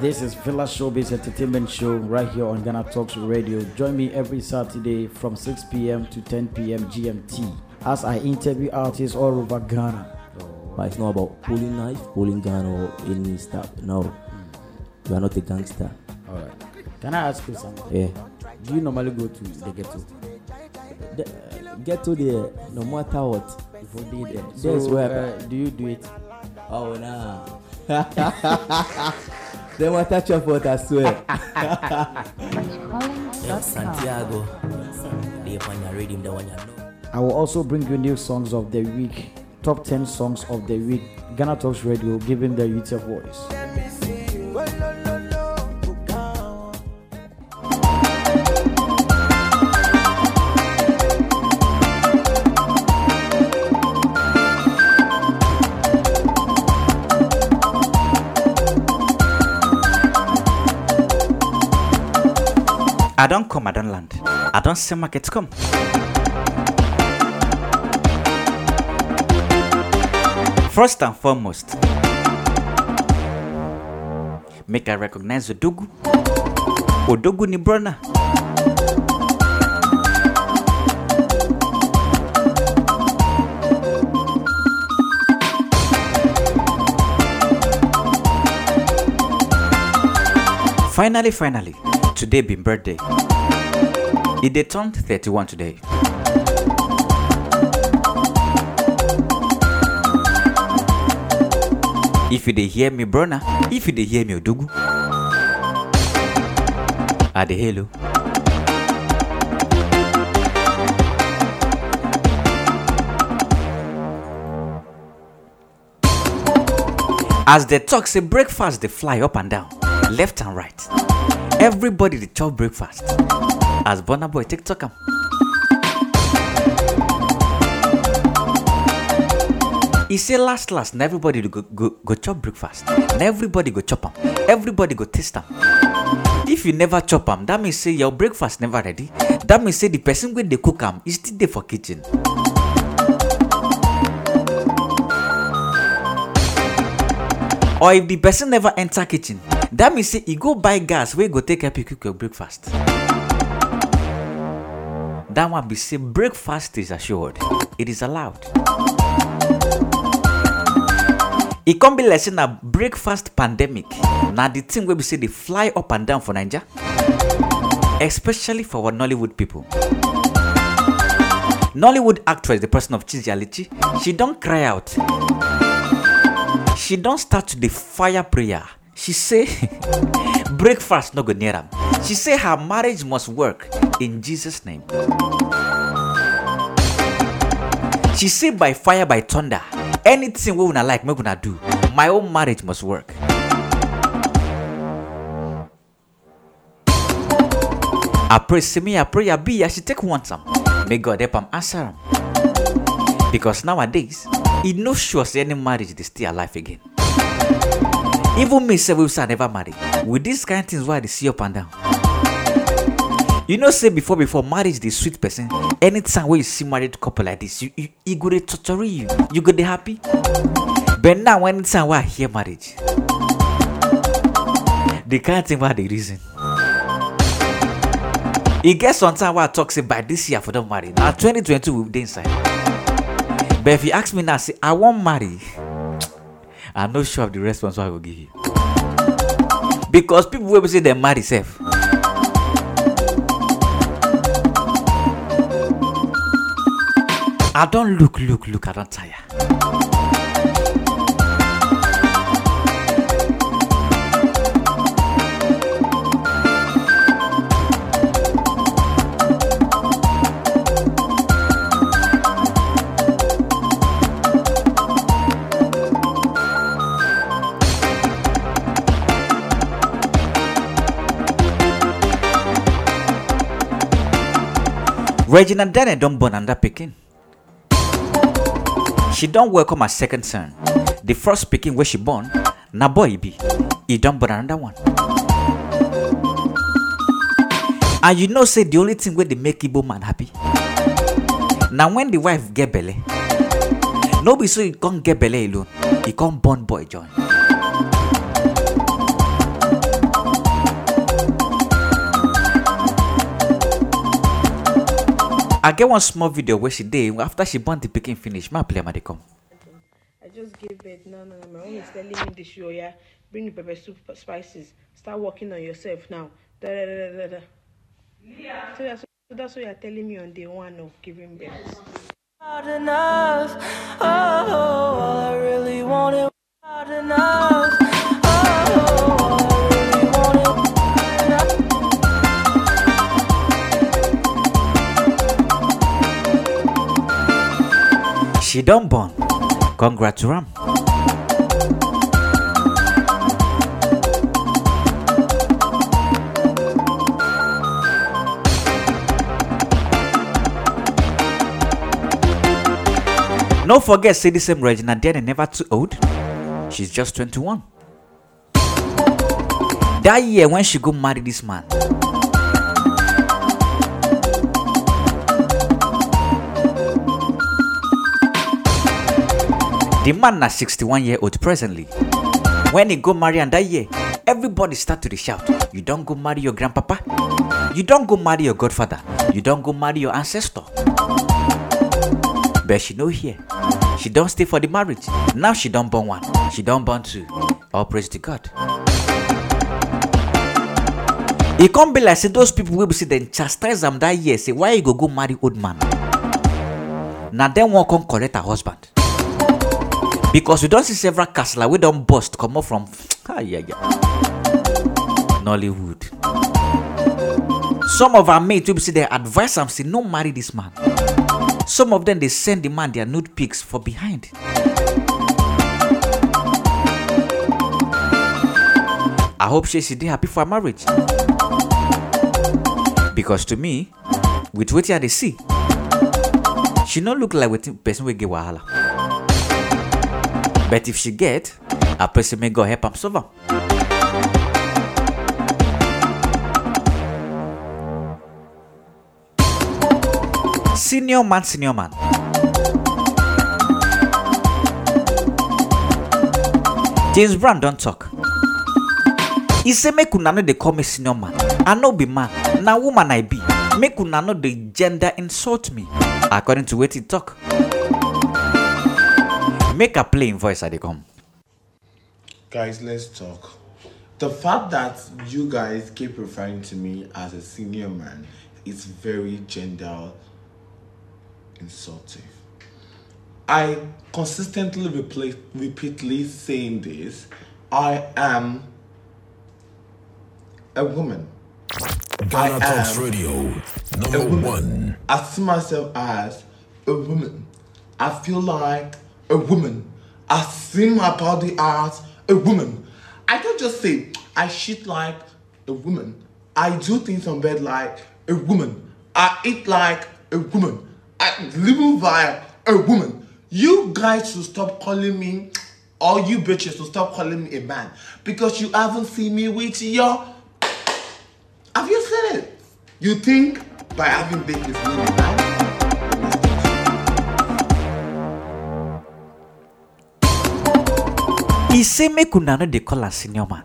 this is Villa Showbiz Entertainment Show right here on Ghana Talks Radio. Join me every Saturday from 6 p.m. to 10 p.m. GMT as I interview artists all over Ghana. But it's not about pulling knife, pulling gun, or any stuff. No, you are not a gangster. All right. Can I ask you something? Yeah. Do you normally go to the ghetto? The, uh, get to there, no matter what. If you did it, That's so, where- uh, do you do it? Oh nah. Then what touch your foot, I swear. Yeah, Santiago. They upon your rhythm, the one you know. I will also bring you new songs of the week, top 10 songs of the week. Ghana Talks Radio, giving the youth a voice. I don't come, I don't land. I don't say market come. First and foremost, make I recognize Odogu. Odogu ni brona. Finally, finally, today be birthday. It dey turned 31 today. If you dey hear me, brona, if you dey hear me, Odugu, I dey hello. As they talk, say breakfast they fly up and down, left and right. Everybody dey chop breakfast. As Burna Boy take talk am. He say last last na everybody go go go chop breakfast. Na everybody go chop am. Everybody go taste am. If you never chop am, that means say your breakfast never ready. That means say the person wey dey cook am is still dey for kitchen. Or if the person never enter kitchen, that means say e go buy gas wey go take help you cook your breakfast. That one be say breakfast is assured. It is allowed. E come be like say na breakfast pandemic. Na the thing wey be say dey fly up and down for Naija. Especially for our Nollywood people. Nollywood actress, the person of Chizzy Alichi, she don cry out. She don start to dey fire prayer. she say breakfast no go near am. She say her marriage must work in jesus name. She say by fire by thunder anything wey una like make una do my own marriage must work. I pray say me i pray i be as she take one time. May god help am answer am. Because nowadays e no sure say any marriage dey stay alive again. Even me say we say never marry. With these kind of things why they see up and down. You know, say before before marriage the sweet person. Anytime where you see married couple like this, you you, you go to torture you. You go to happy. But now anytime where I hear marriage, they can't think about the reason. E get sometimes where I talk say by this year for them marry. Now 2022 we dey inside. But if you ask me now, say I won't marry. I'm not sure of the response I will give you. Because people will say they marry safe. I don't look, look, look, I don't tire. Regina Dene don't born under picking. She don't welcome her second son. The first picking where she born, na boy be. He don't born another one. And you know say the only thing where they make Igbo man happy. Now when the wife get belly, no be so he can't get belly alone. He can't born boy join. I get one small video where she did after she born the picking finish. My play ma dey come. I just gave birth. No, no, no. My mom is telling me this show, yeah. Bring the pepper soup spices. Start working on yourself now. Da, da, da, da, da, da. So that's, so that's what you're telling me on day one of giving birth. Not enough. Oh, all I really wanted. Not enough. She done born. Congrats to. No forget, say the same Regina Dene never too old. She's just 21. That year when she go marry this man, the man na 61 year old presently. When he go marry and that year, everybody start to dey shout, you don't go marry your grandpapa, you don't go marry your godfather, you don't go marry your ancestor. But she no here. She don't stay for the marriage. Now she don't born one. She don't born two. All praise to God. E come be like say those people wey be say dem chastise am that year say why you go go marry old man? Na dem wan come correct her husband. Because we don see several casala wey don burst comot from Nollywood. Some of her mates wey be say dem advise am say no marry this man. Some of them dey send the man their nude pics for behind. I hope say she dey happy for her marriage. Because to me, with wetin I dey see, she no look like wetin person wey get wahala. But if she get, pray say may God help am solve am. Senior man, senior man. James Brown don talk. He say make una no dey call me senior man. I no be man, na woman I be. Make una no dey gender insult me. According to wetin he talk. Make a plain voice I dey come. Guys, let's talk. The fact that you guys keep referring to me as a senior man is very gender insulting. I consistently replay, repeatedly saying this. I am a woman. Ghana I Talks Radio, number one. I see myself as a woman. I feel like a woman. I see my body as a woman. I don't just say I shit like a woman. I do things on bed like a woman. I eat like a woman. I live via a woman. You guys should stop calling me, all you bitches should stop calling me a man because you haven't seen me with your. Have you seen it? You think by having babies mean He say make una no dey call am senior man.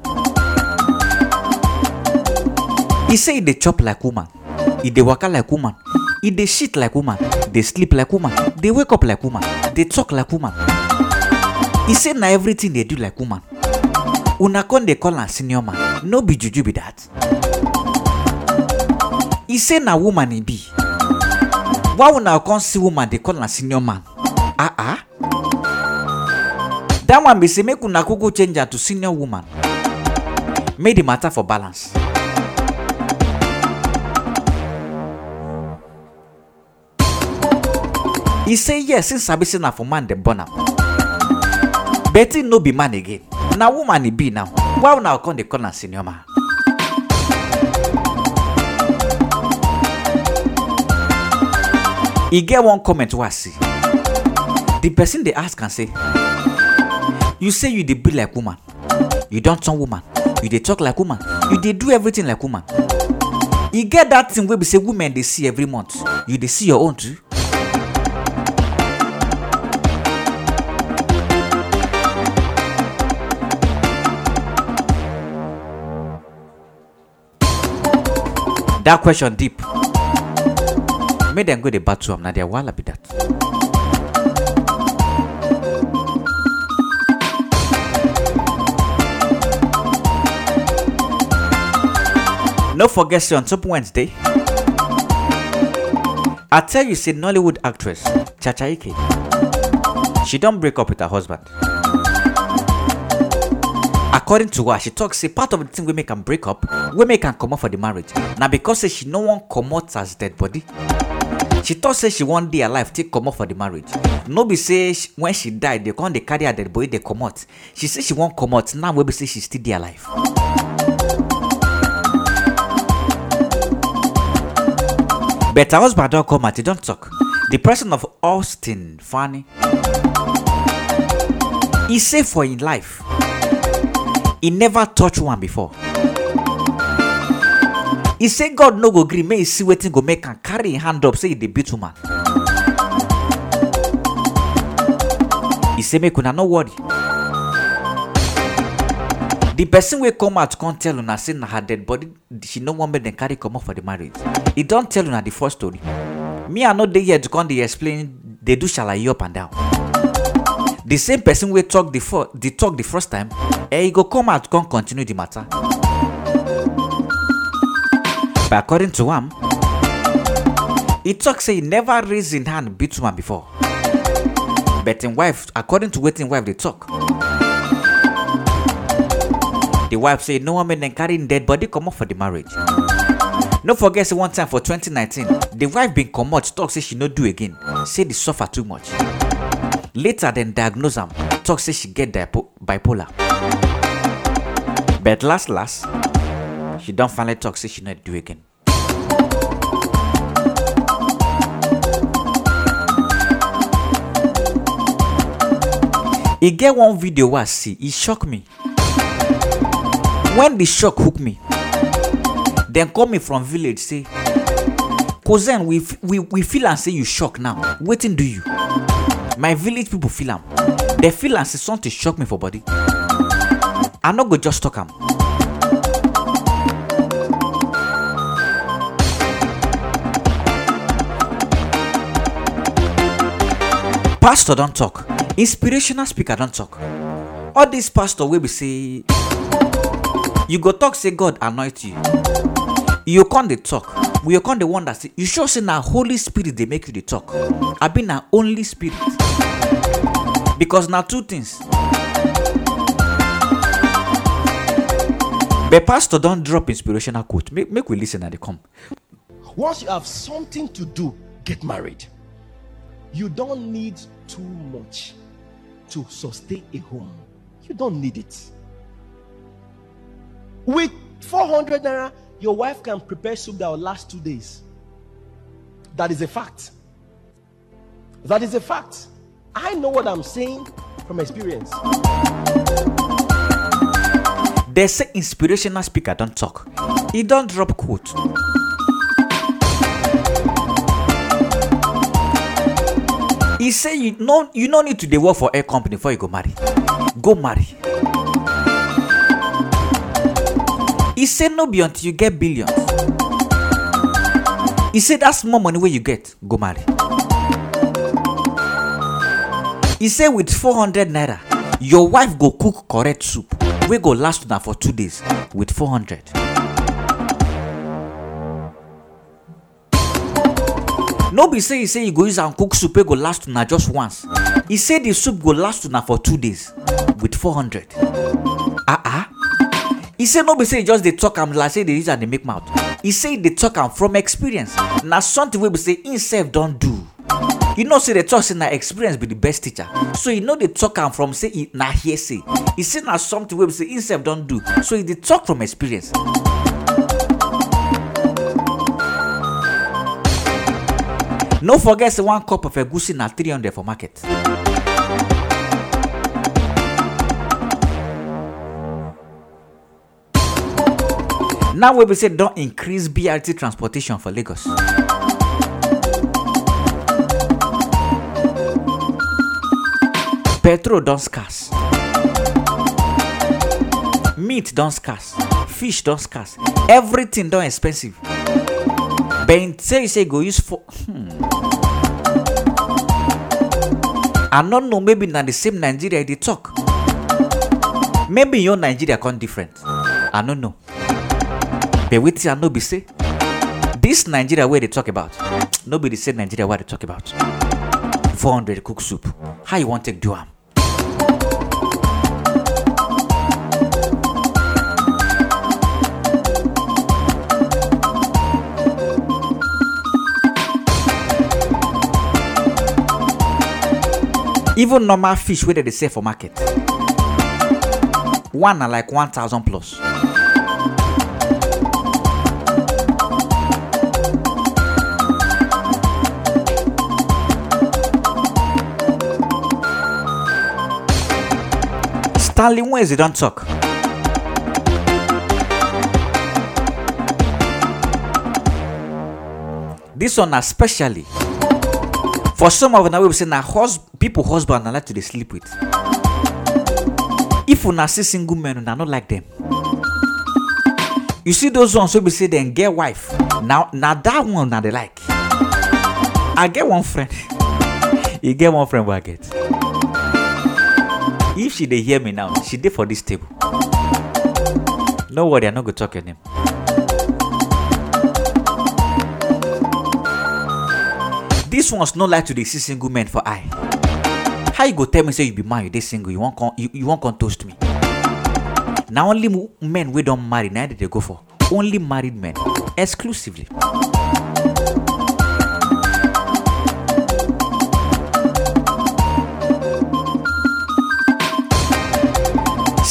Say he dey chop like woman, he dey waka like woman, he dey shit like woman, dey sleep like woman, dey wake up like woman, dey talk like woman. Say na everything dey do like woman. Una come dey call am senior man, no be juju be that. Say na woman he be. Why una come see woman dey call am senior man? Ah ah. One be say make una kuku change am to senior woman. Make the matter for balance. e say yes since sabi say na for man dem born am betty no be man again. Na woman e be now. Why una come dey call am senior man. e get one comment wey i see. The person dey ask am say you say you dey be like woman. You don turn woman. You dey talk like woman. You dey do everything like woman. E get that thing wey be say women dey see every month. You dey see your own too. that question deep. Make dem go dey battle am. Na their wahala be that. No forget say on top Wednesday, I tell you say Nollywood actress Chacha Eke, she don't break up with her husband. According to her, she talks say part of the thing wey make am break up, wey make come comot for the marriage, Now because say she no wan comot as dead body. She talk say she wan dey alive take comot for the marriage. No be say when she died, they come dey carry her dead body dey comot. She say she wan comot now wey be say she still dey alive. But her husband don come out, he don talk. The person of Austin Fanny, he say for in life, he never touch one before. He say God no go gree make he see wetin go make am carry him hand up say he dey beat woman. He say make una no worry. The person wey come out come tell una say na her dead body she no wan make dem carry comot for the marriage. He don tell una the first story. Me I no dey here to come dey explain dey do shalaye up and down. The same person wey talk the fir- the talk the first time, eh, he go come out come continue the matter. But according to am, he talk say he never raise him hand beat woman before. But him wife, according to wetin him wife dey talk, the wife say no one make dem carry him dead body comot for the marriage. no forget one time for 2019 the wife been come comot talk say she no do again say the suffer too much later then diagnose am talk say she get dipo- bipolar but last last she don finally talk say she no dey do again. e get one video wey i see e shock me when the shock hook me dem call me from village say cousin we we we feel am say you shock now. Wetin do you? My village people feel am. Dem feel am say something shock me for body. I no go just talk am. Pastor don talk. Inspirational speaker don talk. All dis pastor wey be say you go talk say god anoint you you come dey talk we come dey wonder say you sure say na holy spirit dey make you dey talk I abi na only spirit because na two things but pastor don drop inspirational quote make make we listen ten and dey come. Once you have something to do, get married. You don't need too much to sustain a home. You don't need it. With 400 naira, your wife can prepare soup that will last two days. That is a fact. That is a fact. I know what I'm saying from experience. They say inspirational speaker don't talk. He don't drop quote. He say you no you no need to dey work for air company before you go marry. Go marry. He say no be until you get billions. He say that small money wey you get go marry. He say with 400 naira your wife go cook correct soup wey go last una for two days with 400. no be say e say you go use am cook soup wey go last una just once e say the soup go last una for two days with 400 ah ah e say no be say just dey talk am like say e dey use am dey make mouth. E say dey talk am from experience. Na something wey be say im sef don do. You know say dey talk say na experience be the best teacher. So e no dey talk am from say na hearsay. E say na something wey be say im sef don do. So e dey talk from experience. No forget say one cup of egusi na 300 for market now wey be say don increase brt transportation for lagos. Petrol don scarce. Meat don scarce. Fish don scarce. Everything don expensive. But say you say go use for hmm. i no know maybe na the same nigeria dey talk. Maybe your nigeria come different. I no know but wetin i know be say this nigeria wey dey talk about no the same nigeria i dey talk about. 400 cook soup. How you wan take do am? Even normal fish wey dem dey sell for market one na like one thousand plus stanley nweze don talk. This one na specially. For some of una wey be say na hus people husband na like to dey sleep with. If una see single men una no like them. You see those ones wey be say dem get wife na na that one una dey like. I get one friend. E get one friend wey i get she dey hear me now she dey for this table. No worry i no go talk your name. Dis ones no like to dey see single men for eye. How you go tell me say you be man you dey single you wan come toast me? Na only men wey don marry dem dey go for. Only married men exclusively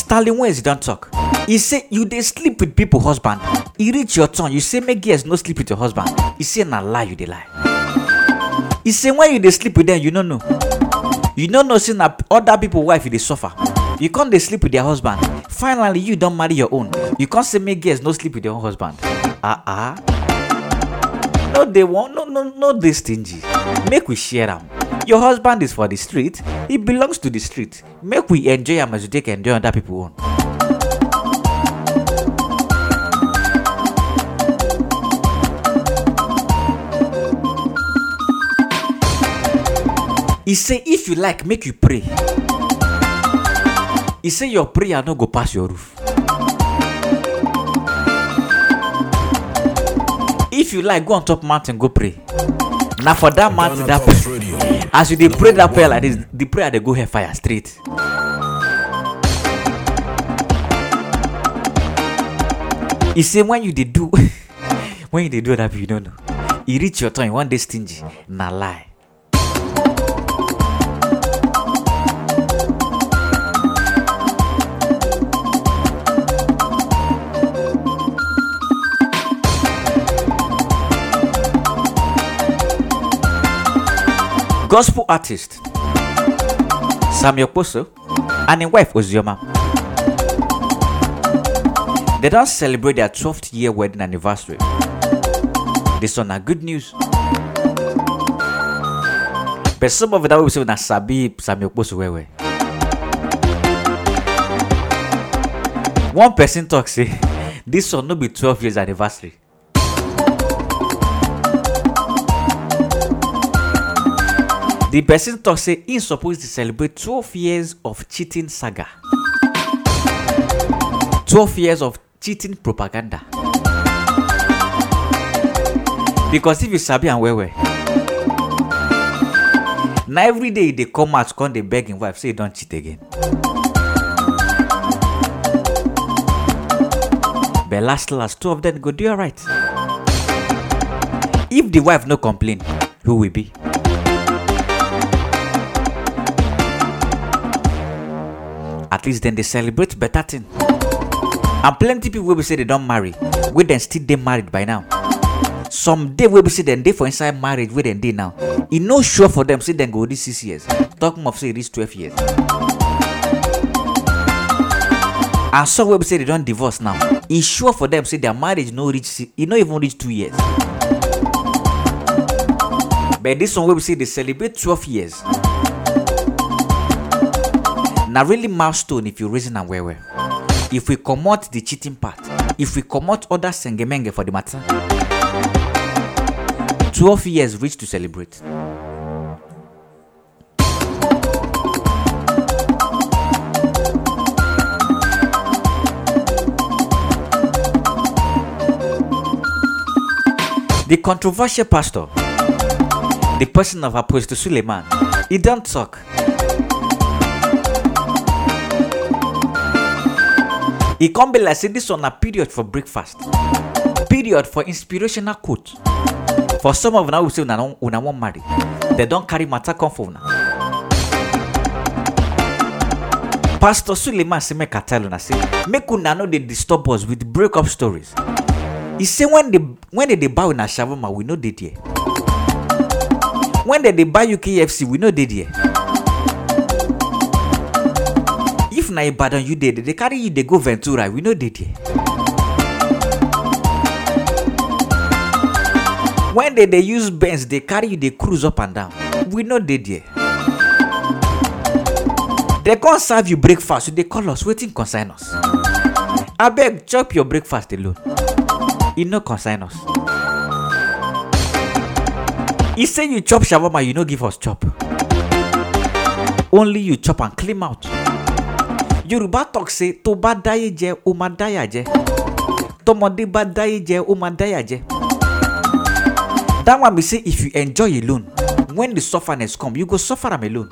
stanley west don talk. E say you dey sleep with people husband. E reach your turn you say make girls no sleep with your husband. E say na lie you dey lie. E say when you dey sleep with them you no know. You no know say na other people wife dey suffer. You come dey sleep with their husband. Finally you don marry your own. You come say make girls no sleep with their own husband. Ah ah. No dey wan no no no dey stingy make we share am your husband is for the street. He belongs to the street. Make we enjoy am as we take enjoy other people own. e say if you like make you pray. E say your prayer no go pass your roof. If you like go on top mountain go pray Now for that man that prayer, as you they pray that prayer like this, the prayer they go here fire straight. He say when you they do, when you they do that, you don't know. He reach your time, one day stingy, na lie. Gospel artist Sammie Okposo and his wife Ozioma. They don't celebrate their 12th year wedding anniversary. This one are good news. But some of it that will say na sabi Sammie Okposo wewe. One person talk say this one no be 12 years anniversary. The person talk say he supposed to celebrate 12 years of cheating saga. 12 years of cheating propaganda. Because if you sabi am well well, na every day they come out come dey beg him wife say he don cheat again. But last last two of them go do alright. If the wife no complain, who will be? Least then they celebrate better thing. And plenty people will be say they don't marry, we then still they married by now. Some day will be say then they for inside marriage where then they now. It no sure for them say then go this six years. Talking of say this 12 years. And some will be say they don't divorce now. It's sure for them say their marriage no reach it no even reach two years. But this one will be say they celebrate 12 years. Now really milestone if you reason am well well. If we comot the cheating part, if we comot other sengemenge for the matter, 12 years reach to celebrate. The controversial pastor, the person of Apostle Suleman, he don't talk. E come be like say this one na period for breakfast, period for inspirational quote. For some of una who say una wan marry, dem don carry matter come for una. Pastor Suleiman say make I tell una say make una no dey disturb us with break up stories. He say when they when they buy una shawarma we no dey there. When they dey buy you KFC we no dey there. Na Ibadan you dey, dey carry you dey go Ventura we no dey there. When they dey use Benz dey carry you dey cruise up and down we no dey there. They come serve you breakfast you dey call us wetin concern us. Abeg chop your breakfast alone. e no concern us. e say you chop shawarma you no give us chop. only you chop am clean mouth. Yorùbá talk say tó bá dáyé jẹ ó máa dáyà jẹ. Tọmọdé bá dáyé jẹ ó máa dáyà jẹ. that one be say if you enjoy alone when the sufferness come you go suffer am alone.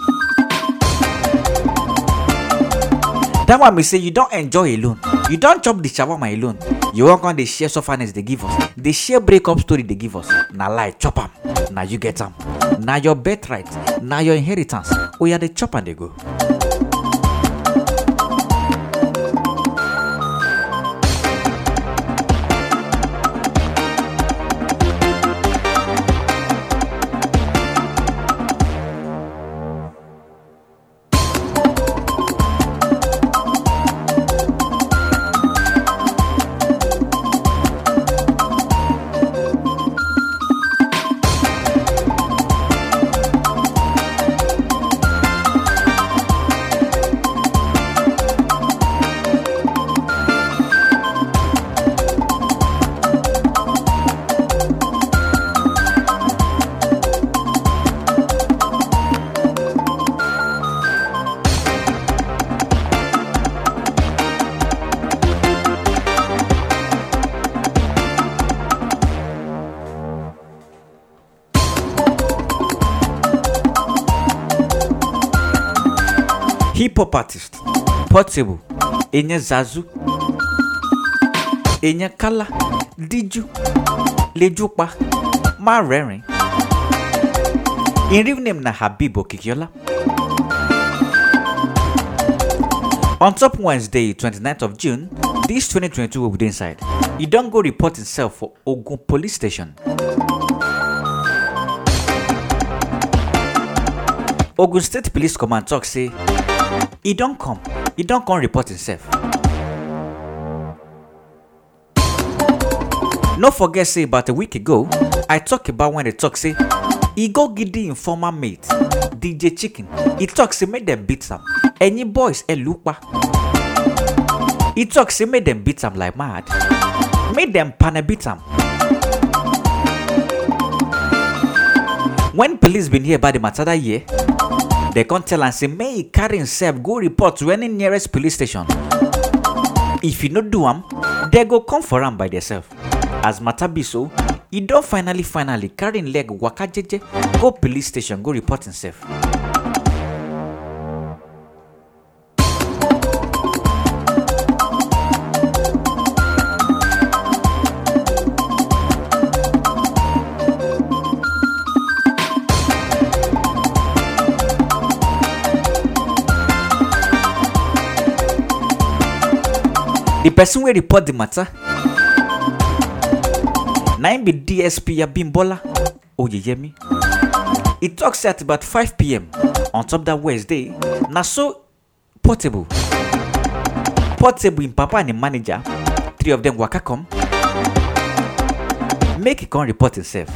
that one be say you don enjoy alone. You don chop the shawarma alone. You wan come dey share sufferness dey give us. Dey share break up story dey give us na lie chop am. Na you get am. Na your birthright. Na your inheritance. Oya dey chop am dey go. Hip hop artist zazu. Kala. Lejupa má rẹ́rìn in real name na Habeeb Okikiola. On top wednesday 29th of june dis 2022 wey we dey inside. E don go report himself for ogun police station. Ogun state police command talk say e don come. E don come report himself. No forget say about a week ago i talk about when they talk say e go give the informer mate dj chicken. E talk say make dem beat am. Ẹyin boys ẹ lù ú e talk say make dem beat am like mad. Make dem panel beat am. When police bin hear about the matter that year dem come tell am say make e carry himself go report to any nearest police station if e no do am dem go come for am by themselves as matter be so e don finally finally carry leg waka jeje go police station go report himself. The person wey report the matter na im be dsp abimbola oyeyemi. E tok say at about 5pm on top dat wednesday na so portable portable im papa and im manager three of dem waka come make e come report himself.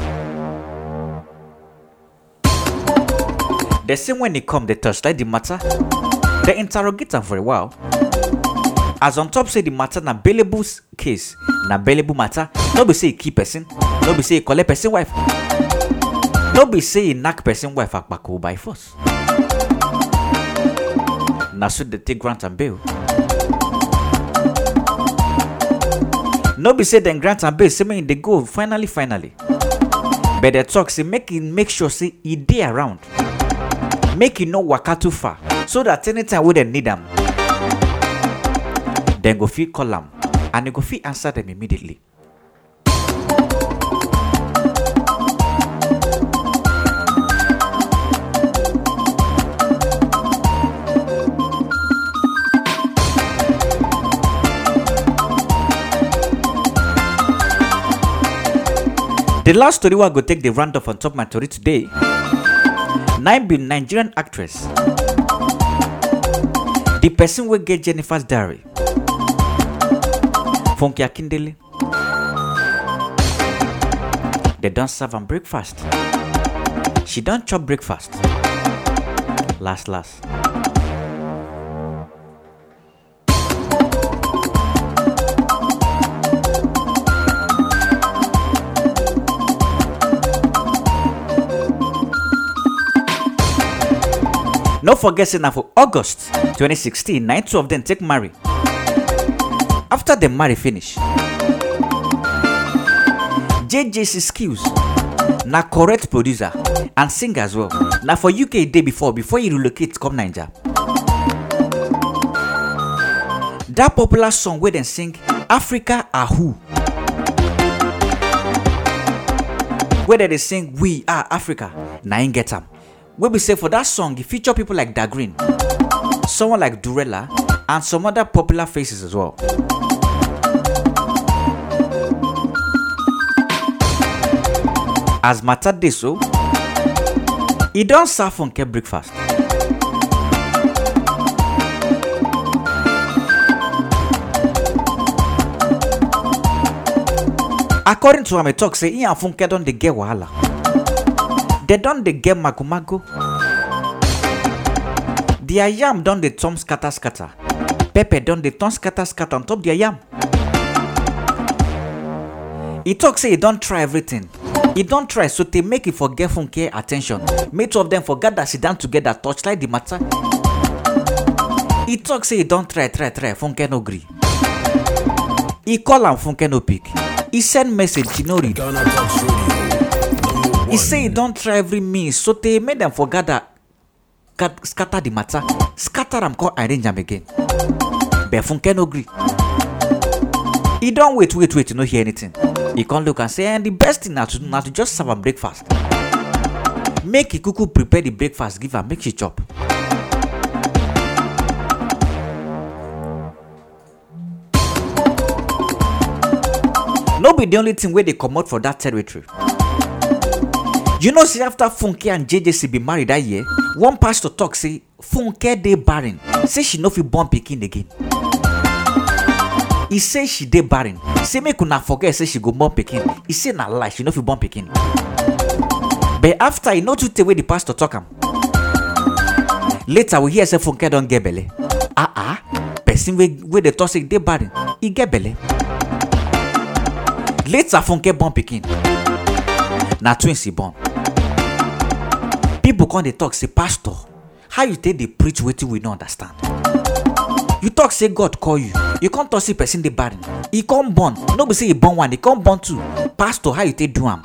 Dem say wen e come dey torchlight di matter dem interrogate am for a while as on top say the matter na bailable case. Na bailable matter. No be say e kill person. No be say e collect person wife. No be say e knack person wife akpako by force. Na so dey take grant am bail. No be say dem grant am bail say make e dey go finally finally. But dem talk say make e make sure say e dey around. Make e no waka too far so that anytime wey dem need am dem go fit call am and e go fit answer dem immediately. The last story I go take the round off on top my tori today im be Nigerian actress. The person wey get Jennifer's diary Funke Akindele they don't serve am breakfast. She don't chop breakfast. Last last. No forget say na for august 2016 na im two of them take marry after the marry finish JJC Skillz na correct producer and singer as well. Na for uk dey before before e relocate come naija dat popular song wey dem sing africa ahu wey dem dey sing we are africa na im get be say for dat song e feature pipo like Dagrin someone like durella and some other popular faces as well. As matter dey so e don serve funke breakfast. According to am e tok say im and funke don dey get wahala. Dem don dey get magomago. Their yam don dey turn scatter scatter. Pepper don dey turn scatter scatter on top their yam. E tok say e don try everything e don try so tey make e for get funke at ten tion make two of dem for gather sit down together torchlight the matter. E tok say e don try try try funke no gree. E call am funke no pick. E send message she no read. E say e don try every means so tey make dem for gather gat- scatter the matter. Scatter am come arrange am again. But funke no gree e don wait wait wait no hear anything. E come look am say eh the best thing na to na to just serve am breakfast. Make e kuku prepare the breakfast give am make she chop. No be the only thing wey dey comot for dat territory. You know say after funke and jjc bin marry dat year one pastor talk say funke dey barren. Say she no fit born pikin again e say she dey barren. Say make una forget say she go born pikin. E say na lie she no fit born pikin. But after e no too tey wey the pastor talk am. Later we hear say funke don get belle. Ah ah person wey wey dey talk say e dey barren e get belle. Later funke born pikin. Na twins e born. People come dey talk say pastor how you take dey preach wetin we no understand? You talk say god call you you come talk say person dey barren e come born. No be say e born one. E come born two. Pastor how you take do am?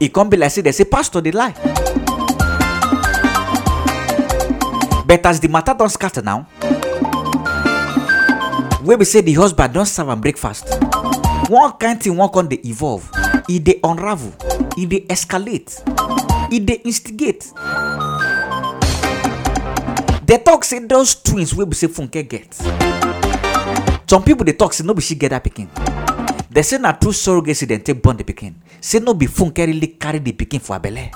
E come be like say dem say pastor dey lie. But as the matter don scatter now wey be say the husband don serve am breakfast one kind thing wan come dey evolve. E dey unravel. E dey escalate. E dey instigate dey talk say those twins wey be say funke get. Some people dey talk say no be she get that pikin. Dey say na through surrogacy dem take born the pikin. Say no be funke really carry the pikin for her belle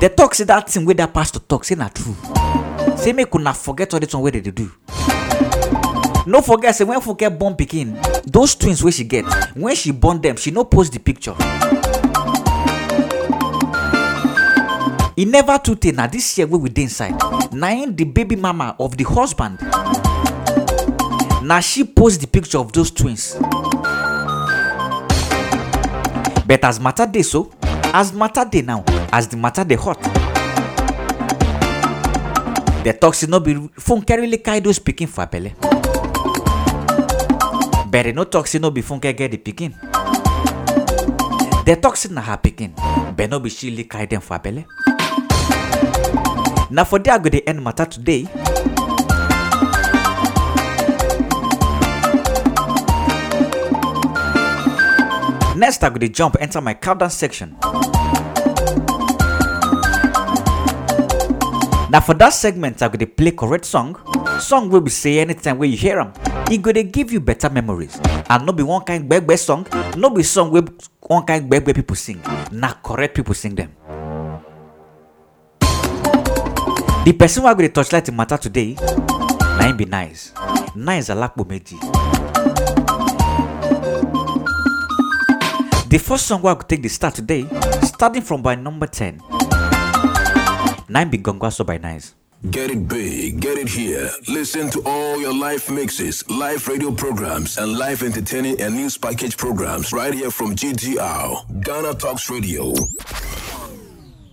dey talk say that thing wey that pastor talk say na true. Say make una forget all this one wey dem dey do. No forget say when funke born pikin those twins wey she get when she born them she no post the picture e never too tey na this year we dey inside na im the baby mama of the husband. Na she post the picture of those twins. But as matter dey so as matter dey now as the matter dey hot dey talk say no be funke really carry those pikin for her belle but no talk say no be funke get the pikin. Dey talk say na her pikin but no be she really carry for her belle na for there i go dey end matter today. Next i go dey jump enter my countdown section. Na for dat segment i go dey play correct song. Song wey be say anytime wey you hear am e go dey give you better memories. And no be one kind gbegbe song no be song wey one kind gbegbe people sing. Na correct people sing dem the person wey i go dey touchlight the matter today na him be 9ice 9ice alakpo meji the first song wey i go take dey start today starting from by number ten na him be Gongo Aso by 9ice. Get it big, get it here. Listen to all your live mixes, live radio programs, and live entertaining and news package programs right here from GTR, Ghana Talks Radio.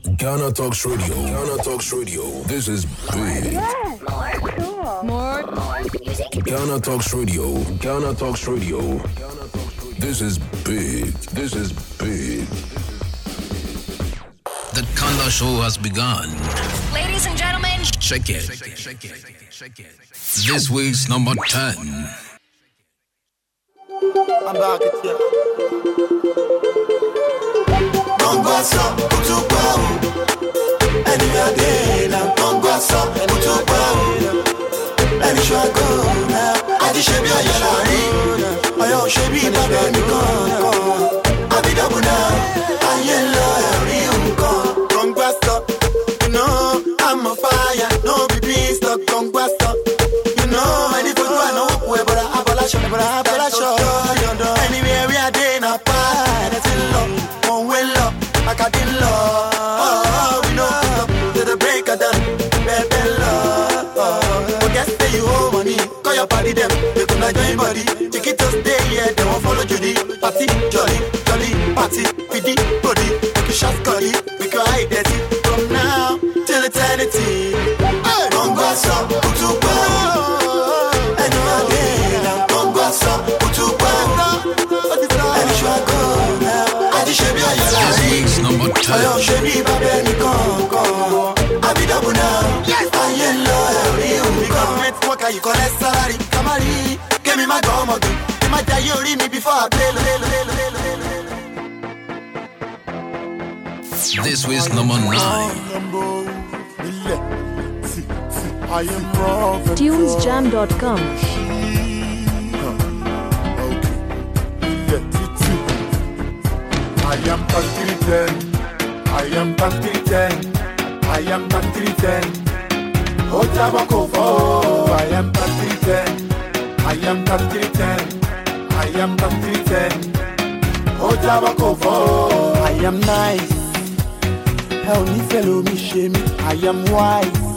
Ghana Talks Radio. Ghana Talks Radio. This is big. More. Ghana Talks Radio. Ghana Talks Radio. This is big. This is big. The Kanda Show has begun. Ladies and gentlemen, Check it. Check it. Check it. This week's number 10. I'm back at ya. Kongwaso, utupau. Anywhere day now. Kongwaso, utupau. Let me show I go now. Adi shebi ayalari. Oyo shebi babe nìkan. Abidabu now. Ayé lọ ẹ̀rí nǹkan. Kongwaso, you know I'm on fire. No be beans, talk Kongwaso. You know any food I know where but I abolish, but I abolish. Anywhere we are day na pie. That's in love, one way love. Oh, we know to the break of dawn, baby love. Guess say you owe money, call your party them, they could not join body. Chiquitos stay here, they won't follow Judy. Party, jolly, jolly, party, pity, body, make you shot curry, make your eye dirty. From now till eternity. Hey, Kongwaso, Utupa. Anywhere number 10. Ọ̀yọ́ ṣe bí bàbá ẹnì kọ̀ọ̀kan. Àbídọ́bù náà, ayé ń lọ ẹ̀rí òbí. Worker yìí collect salary. Kamari, kémi má gbọ́ ọmọ gbìn. Kí má jayé orí mi before I play. This week's number 9. I am prophet. TunesJam.com. I am contributed. I am country ten. I am country ten. Ojaba oh, for. I am country ten. I am country ten. I am country ten. Ojaba oh, for. I am nice. Hell, me fellow me shame. I am wise.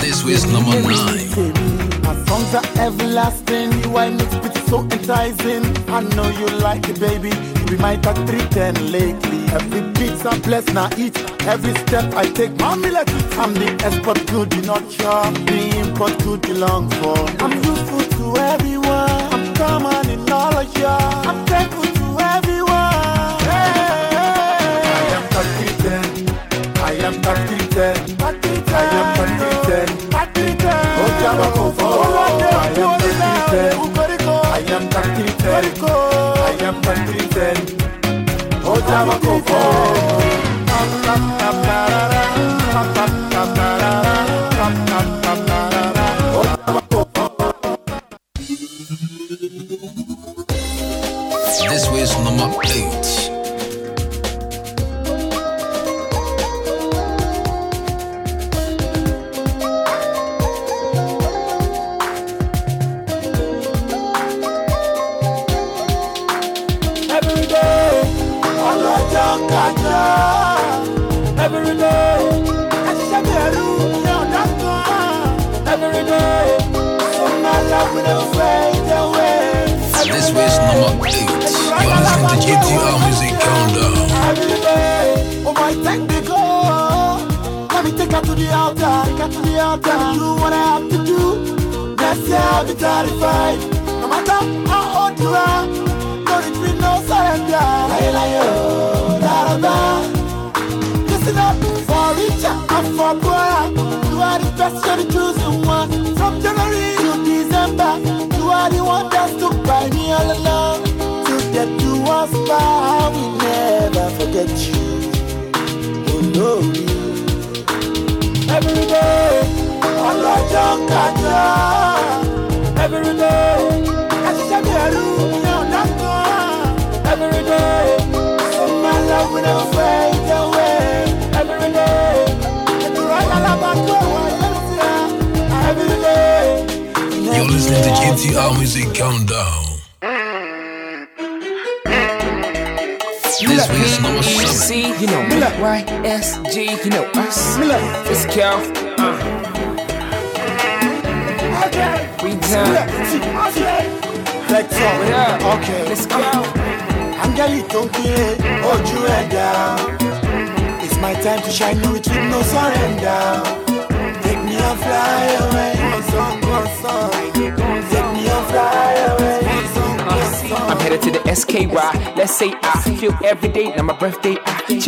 This was number nine. My songs are everlasting. You I mix it so enticing. I know you like it, baby. Be my top 310 lately. Every beat's a bless now each. Every step I take, mommy let it. I'm the export good, you not sure. The import good you long for. I'm useful to everyone. I'm common in all of y'all. Oh, go for I am 310. I am top 310. I am top 310. Oh, Jabba, go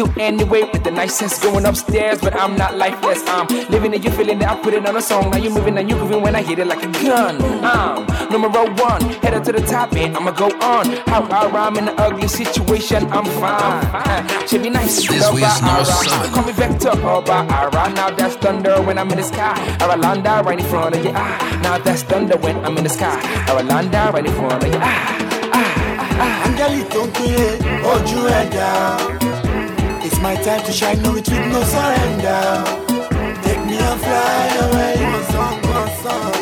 I chill anyway with the nice sense going upstairs, but I'm not lifeless. I'm living it, you feeling it. I put it on a song. Now you moving, now you grooving when I hit it like a gun. I'm numero one, headed to the top, and I'ma go on. How I rhyme in an ugly situation, I'm fine. Uh, Should be nice. This love week's by number Ara. seven. Call me Vector or by Ara. Now that's thunder when I'm in the sky. Aralanda right in front of your eye. Now that's thunder when I'm in the sky. Aralanda right in front of your eye. Ah, ah, ah. Angeli tó ń pè é ojú ẹ̀ dá. It's my time to shine, no retreat, no surrender. Take me and fly away. One song, one song.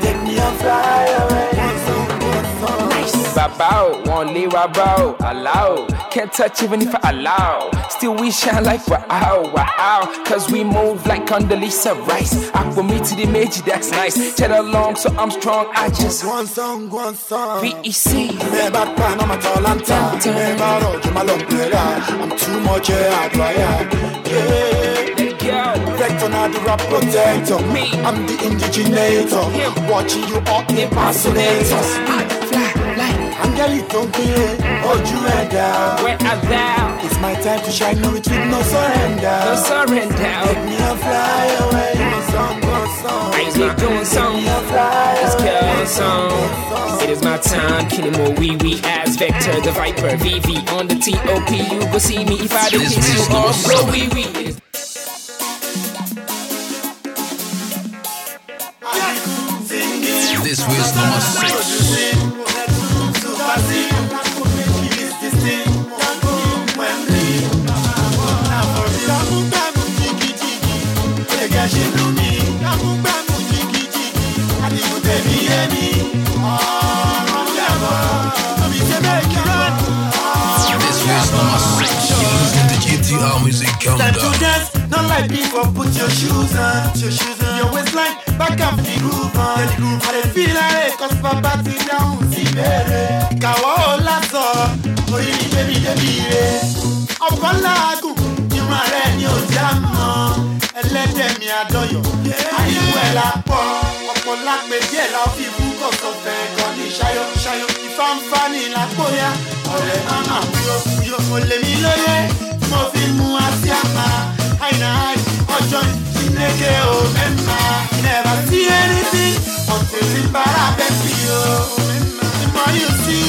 Take me and fly away. One song, one song. Babao, won't leave Rabao, allow. Can't touch even if I allow. Still we shine like wow, wow. Cause we move like Condoleezza Rice. I Aqua me to the major, that's nice. Cheddar long, so I'm strong. I just One song, one song. VEC. Never pan on my talanta. Never my long I'm too much a hard wire. Yeah. Vector not the rap protector. Me, I'm the indiginator. Watching you all impersonators. Angeli tó ń pè é ojú ẹ̀ dá. Where are thou? It's my time to shine, no retreat, no surrender. No surrender. Take me and fly away. One song, one song. I ain't doing something. Let's kill song. It is my time, killing more wee wee as Vector the Viper, VV on the TOP. You go see me if I did This kiss you off, bro. seven. Wee wee. This was number six. Time to dance, not like before. Put your shoes on, your shoes on. Your waistline, back up the groove on. Yeah, the groove. I dey feel like cause papa ti down sí bẹ̀rẹ̀. Kàwọ́ ò lásọ, orí mi débi débi re. Ọ̀pọ̀ làágùn, irun rẹ̀ ni ò já mọ́. Ẹlẹ́dẹ̀ mi àdọ́yọ̀, àyíwò ẹ̀ la pọ̀. Ọ̀pọ̀ lápẹ̀ díẹ̀ la fi fún kọ̀sọ̀ fẹ̀ gan ní ṣayọ̀ ṣayọ̀. Ìfáǹfà ni làpọ̀yà, ọ̀rẹ́ máma wúyọ̀ wúyọ̀. Mo lè mi lóye, mo fi àì, ọjọ́ Chineke ò mẹ́ma. Never see anything until the more you see,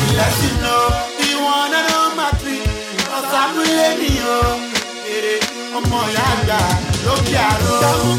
the less you know. Ọ̀run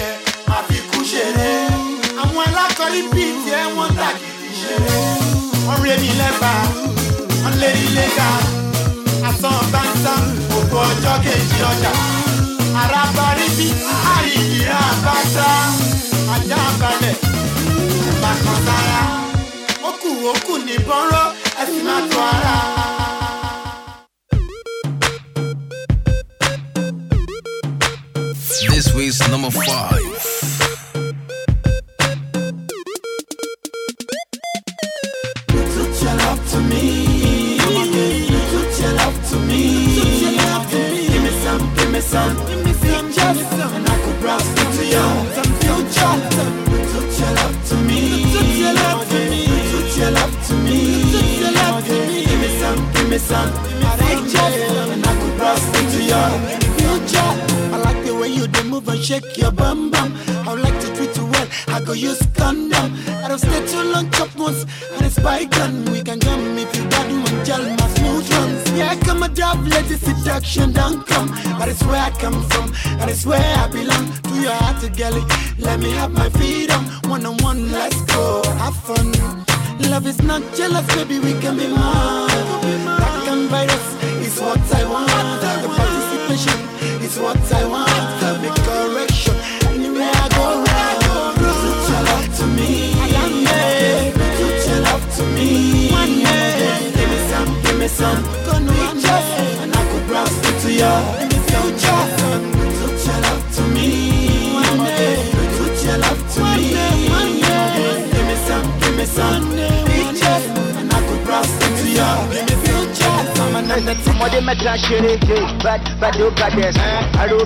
This week's number five.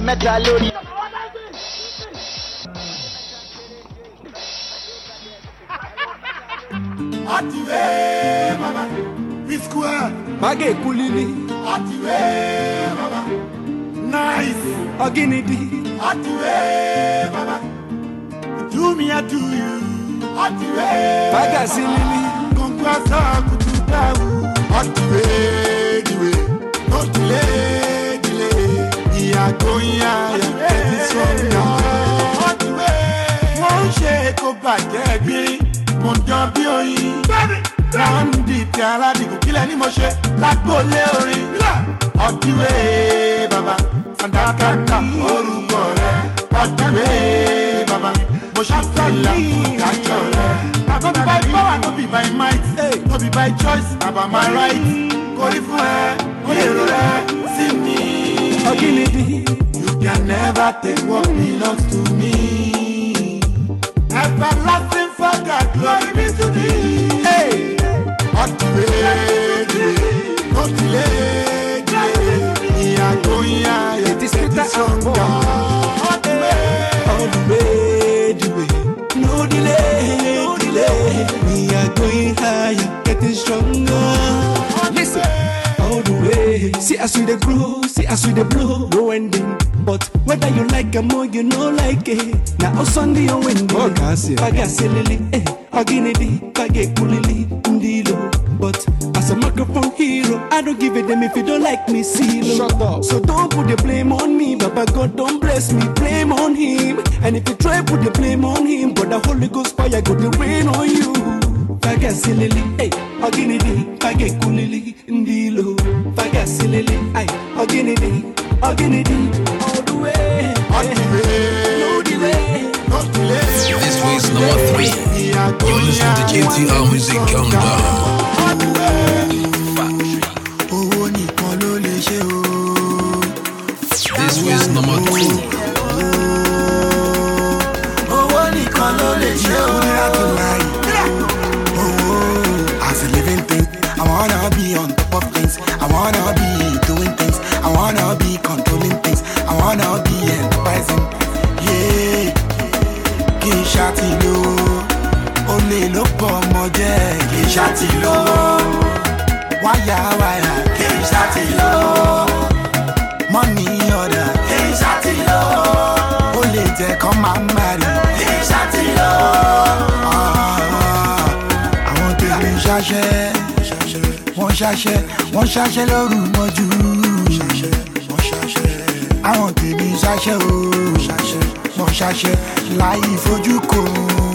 mẹ́ta lórí. àtìwé bàbá P-Square. mágè kú lílí. àtìwé bàbá nice. ọ̀gínìdì. àtìwé bàbá do me I do you. àtìwé bàbá bàgà sí lílí. kọ̀ǹkọ́ àṣà kùtù dáwọ̀. Going higher. Getting stronger. Activate. Wọ́n ṣe kó bàjẹ́ gbé. Mo dán bí oyin. Ráńdì tí aládìgún kílẹ̀ ní mo ṣe lágbólé orin. Ọ̀dìwé bàbá Sàdákàtà orúkọ rẹ̀. Ọ̀dìwé bàbá mo ṣàfihàn ìdájọ́ rẹ̀. Be by power, no be by might, no be by choice, na by my right. Kórí fún ẹ, èrò rẹ sí mi. Ọ̀gìnìdì. You can never take what belongs to me. Everlasting Father, glory be to thee. Hey, It is sweeter stronger. Activate, All the way, the way. No delay, no delay. We are going higher, getting stronger. Listen, all the way. See as we dey grow, see as we dey blow, no ending. But whether you like am or you no like it, now on the window. Baga silili, eh. Oginidi, Kage Kulili, Ndilo. But as a microphone hero, I don't give a damn if you don't like me, see Shut up. So don't put the blame on me, Baba God don't bless me, blame on him. And if you try put the blame on him, but the Holy Ghost fire got the rain on you. Faga silili, hey, oginidi, fage kulili, ndilo. Faga silili, ay, oginidi, oginidi, the This week's number three. You're listening to GTR Music Countdown. This number two. i wanna be on top of things i wanna be ṣáàtì lówó wáyà wáyà kí n ṣáàtì lówó money order. kí n ṣáàtì lówó ó lè jẹ́ kọ́ máa ah, ń má rí kí n ṣáàtì lówó. àwọn tèmi ń ṣaṣẹ́ wọ́n ṣaṣẹ́ wọ́n ṣaṣẹ́ lóru mọ́jú. Àwọn tèmi ń ṣaṣẹ́ o. Wọ́n ṣaṣẹ́ láì fojú kò. ó.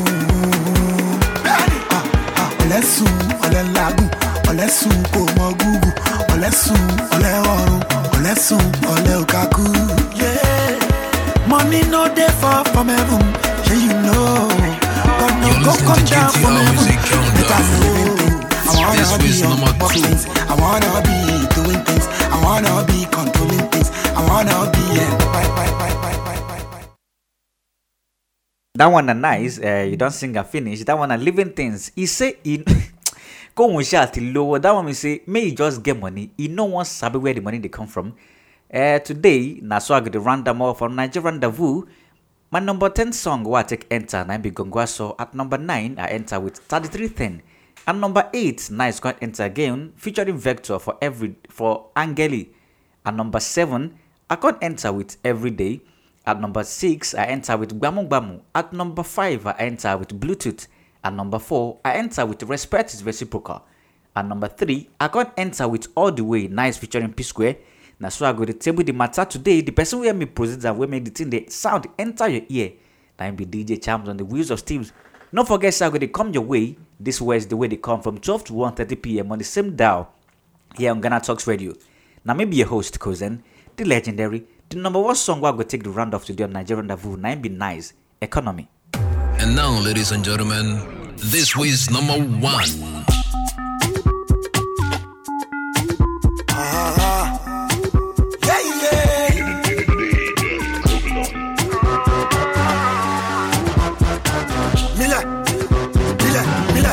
Ọ̀lẹ́sùn ọ̀lẹ́lágùn ọ̀lẹ́sùn kò mọ gúgù ọ̀lẹ́sùn ọ̀lẹ́ọ̀run ọ̀lẹ́sùn ọ̀lẹ́ọ̀kákú. money no dey fall from heaven shey you know but no go come down from heaven better living thing. I wanna be on top of things. I wanna be doing things. I wanna be controlling things. I wanna be That one a nice. Uh, you don't sing and finish. That one a living things. He say in go on shall till lower. That one me say may you just get money. You know one sabi where the money they come from. Uh, today na so the random off from Nigeria rendezvous. My number 10 song where I take enter na be Gongo Aso at number 9 I enter with 3310. And number 8 9ice going enter again featuring Vector for every for Angeli. At number 7 I can't enter with Everyday. At number 6 I enter with Gbamu Gbamu. At number 5 I enter with Bluetooth. At number 4 I enter with Respect is Reciprocal. At number 3 I can't enter with All the Way 9ice featuring P Square. Na so I go to table the matter today. The person where me proceed and where make the thing the sound enter your ear. Now be DJ Charms on the wheels of steams. Don't forget, say I go to come your way. This way is the way they come from 12 to 1:30 p.m. on the same dial here on Ghana Talks Radio. Now maybe your host, Kozen, the legendary, the number one song where I go take the round off today on Nigerian Rendezvous. Now him be 9ice economy. And now, ladies and gentlemen, this week's number one. Yeah, yeah. Mila, Mila, Mila.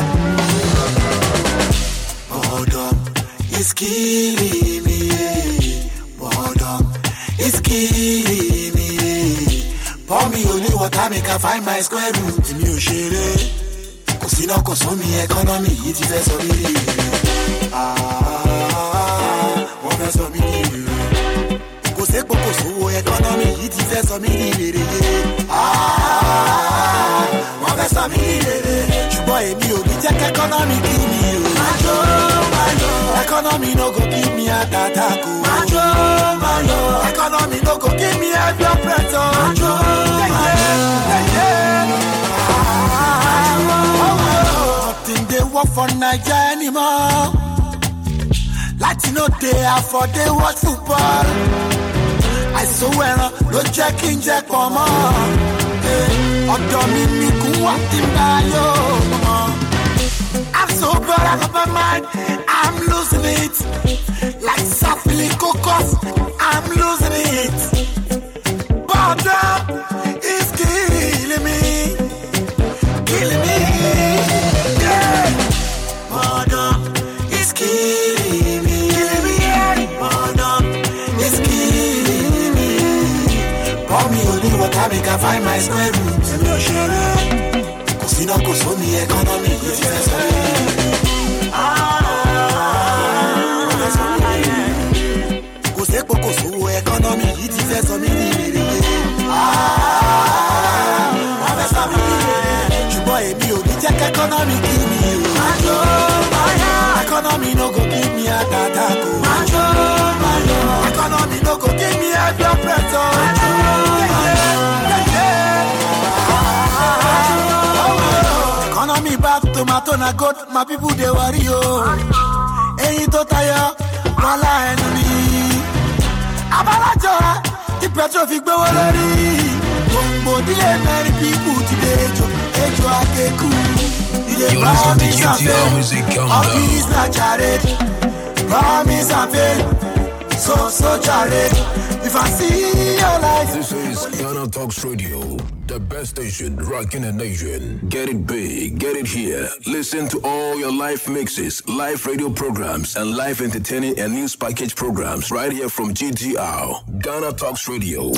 Boredom is killing Find my square root. Mi ò ṣeré, kò sí náà kò sómi ẹkọ́nọ́mì yìí ti fẹ́ sọ mí rere. Ah, Wọ́n fẹ́ sọ mí rí rere kò sépo kò sówó ẹkọ́nọ́mì yìí ti fẹ́ sọ mí ní yé. Ah, wọ́n fẹ́ sọ mí ní rere ṣùgbọ́n èmi ò ní jẹ́ kẹ́kọ́nọ́mì kí mi o. Ẹkọ́nọ́mì no go give me heart attack o. Májò májò ẹkọ́nọ́mì no go give me high blood pressure. Májò májò nothing dey work for naija anymore. láti no dey afford dey watch football. àìsàn ẹran ló jẹ́ kí n jẹ́ pọ̀ mọ́. Ọ̀dọ̀ mi ni kún wá tí n bá yóò mọ́. I'm so out of my mind, losing it. Like Safili Cocos, I'm losing it. Boredom is killing me, killing me. Yeah. Is killing me, killing me. Is killing me. Pour me water, make I find my square root. Ò ṣeré, kò sí náà kò sómi yìí ti mí ní rere wọ́n fẹ́ mí ní rere ṣùgbọ́n èmi ò ní jẹ́ kẹ́kọ́nọ́mì economy kill me. oh. Majo, majo. Economy no go give me a attack. oh. Majo, majo. Economy no go give me a blood pressure. Majo, Economy bad, tomato na my people they worry yo. Ẹyin tó tayọ, ẹnu mi. Abalajọ, tí petrol fi gbówó lórí. Gbòǹgbò dílé mẹ́rin pípù ti dé ejò, ejò akéku. Ilé You're listening to promise and GTR fail, Music Countdown. office na charade. Promise and fail, so so. If I see your life. This is Ghana Talks Radio, the best station rocking the nation. Get it big, get it here. Listen to all your live mixes, live radio programs, and live entertaining and news package programs right here from GTR. Ghana Talks Radio.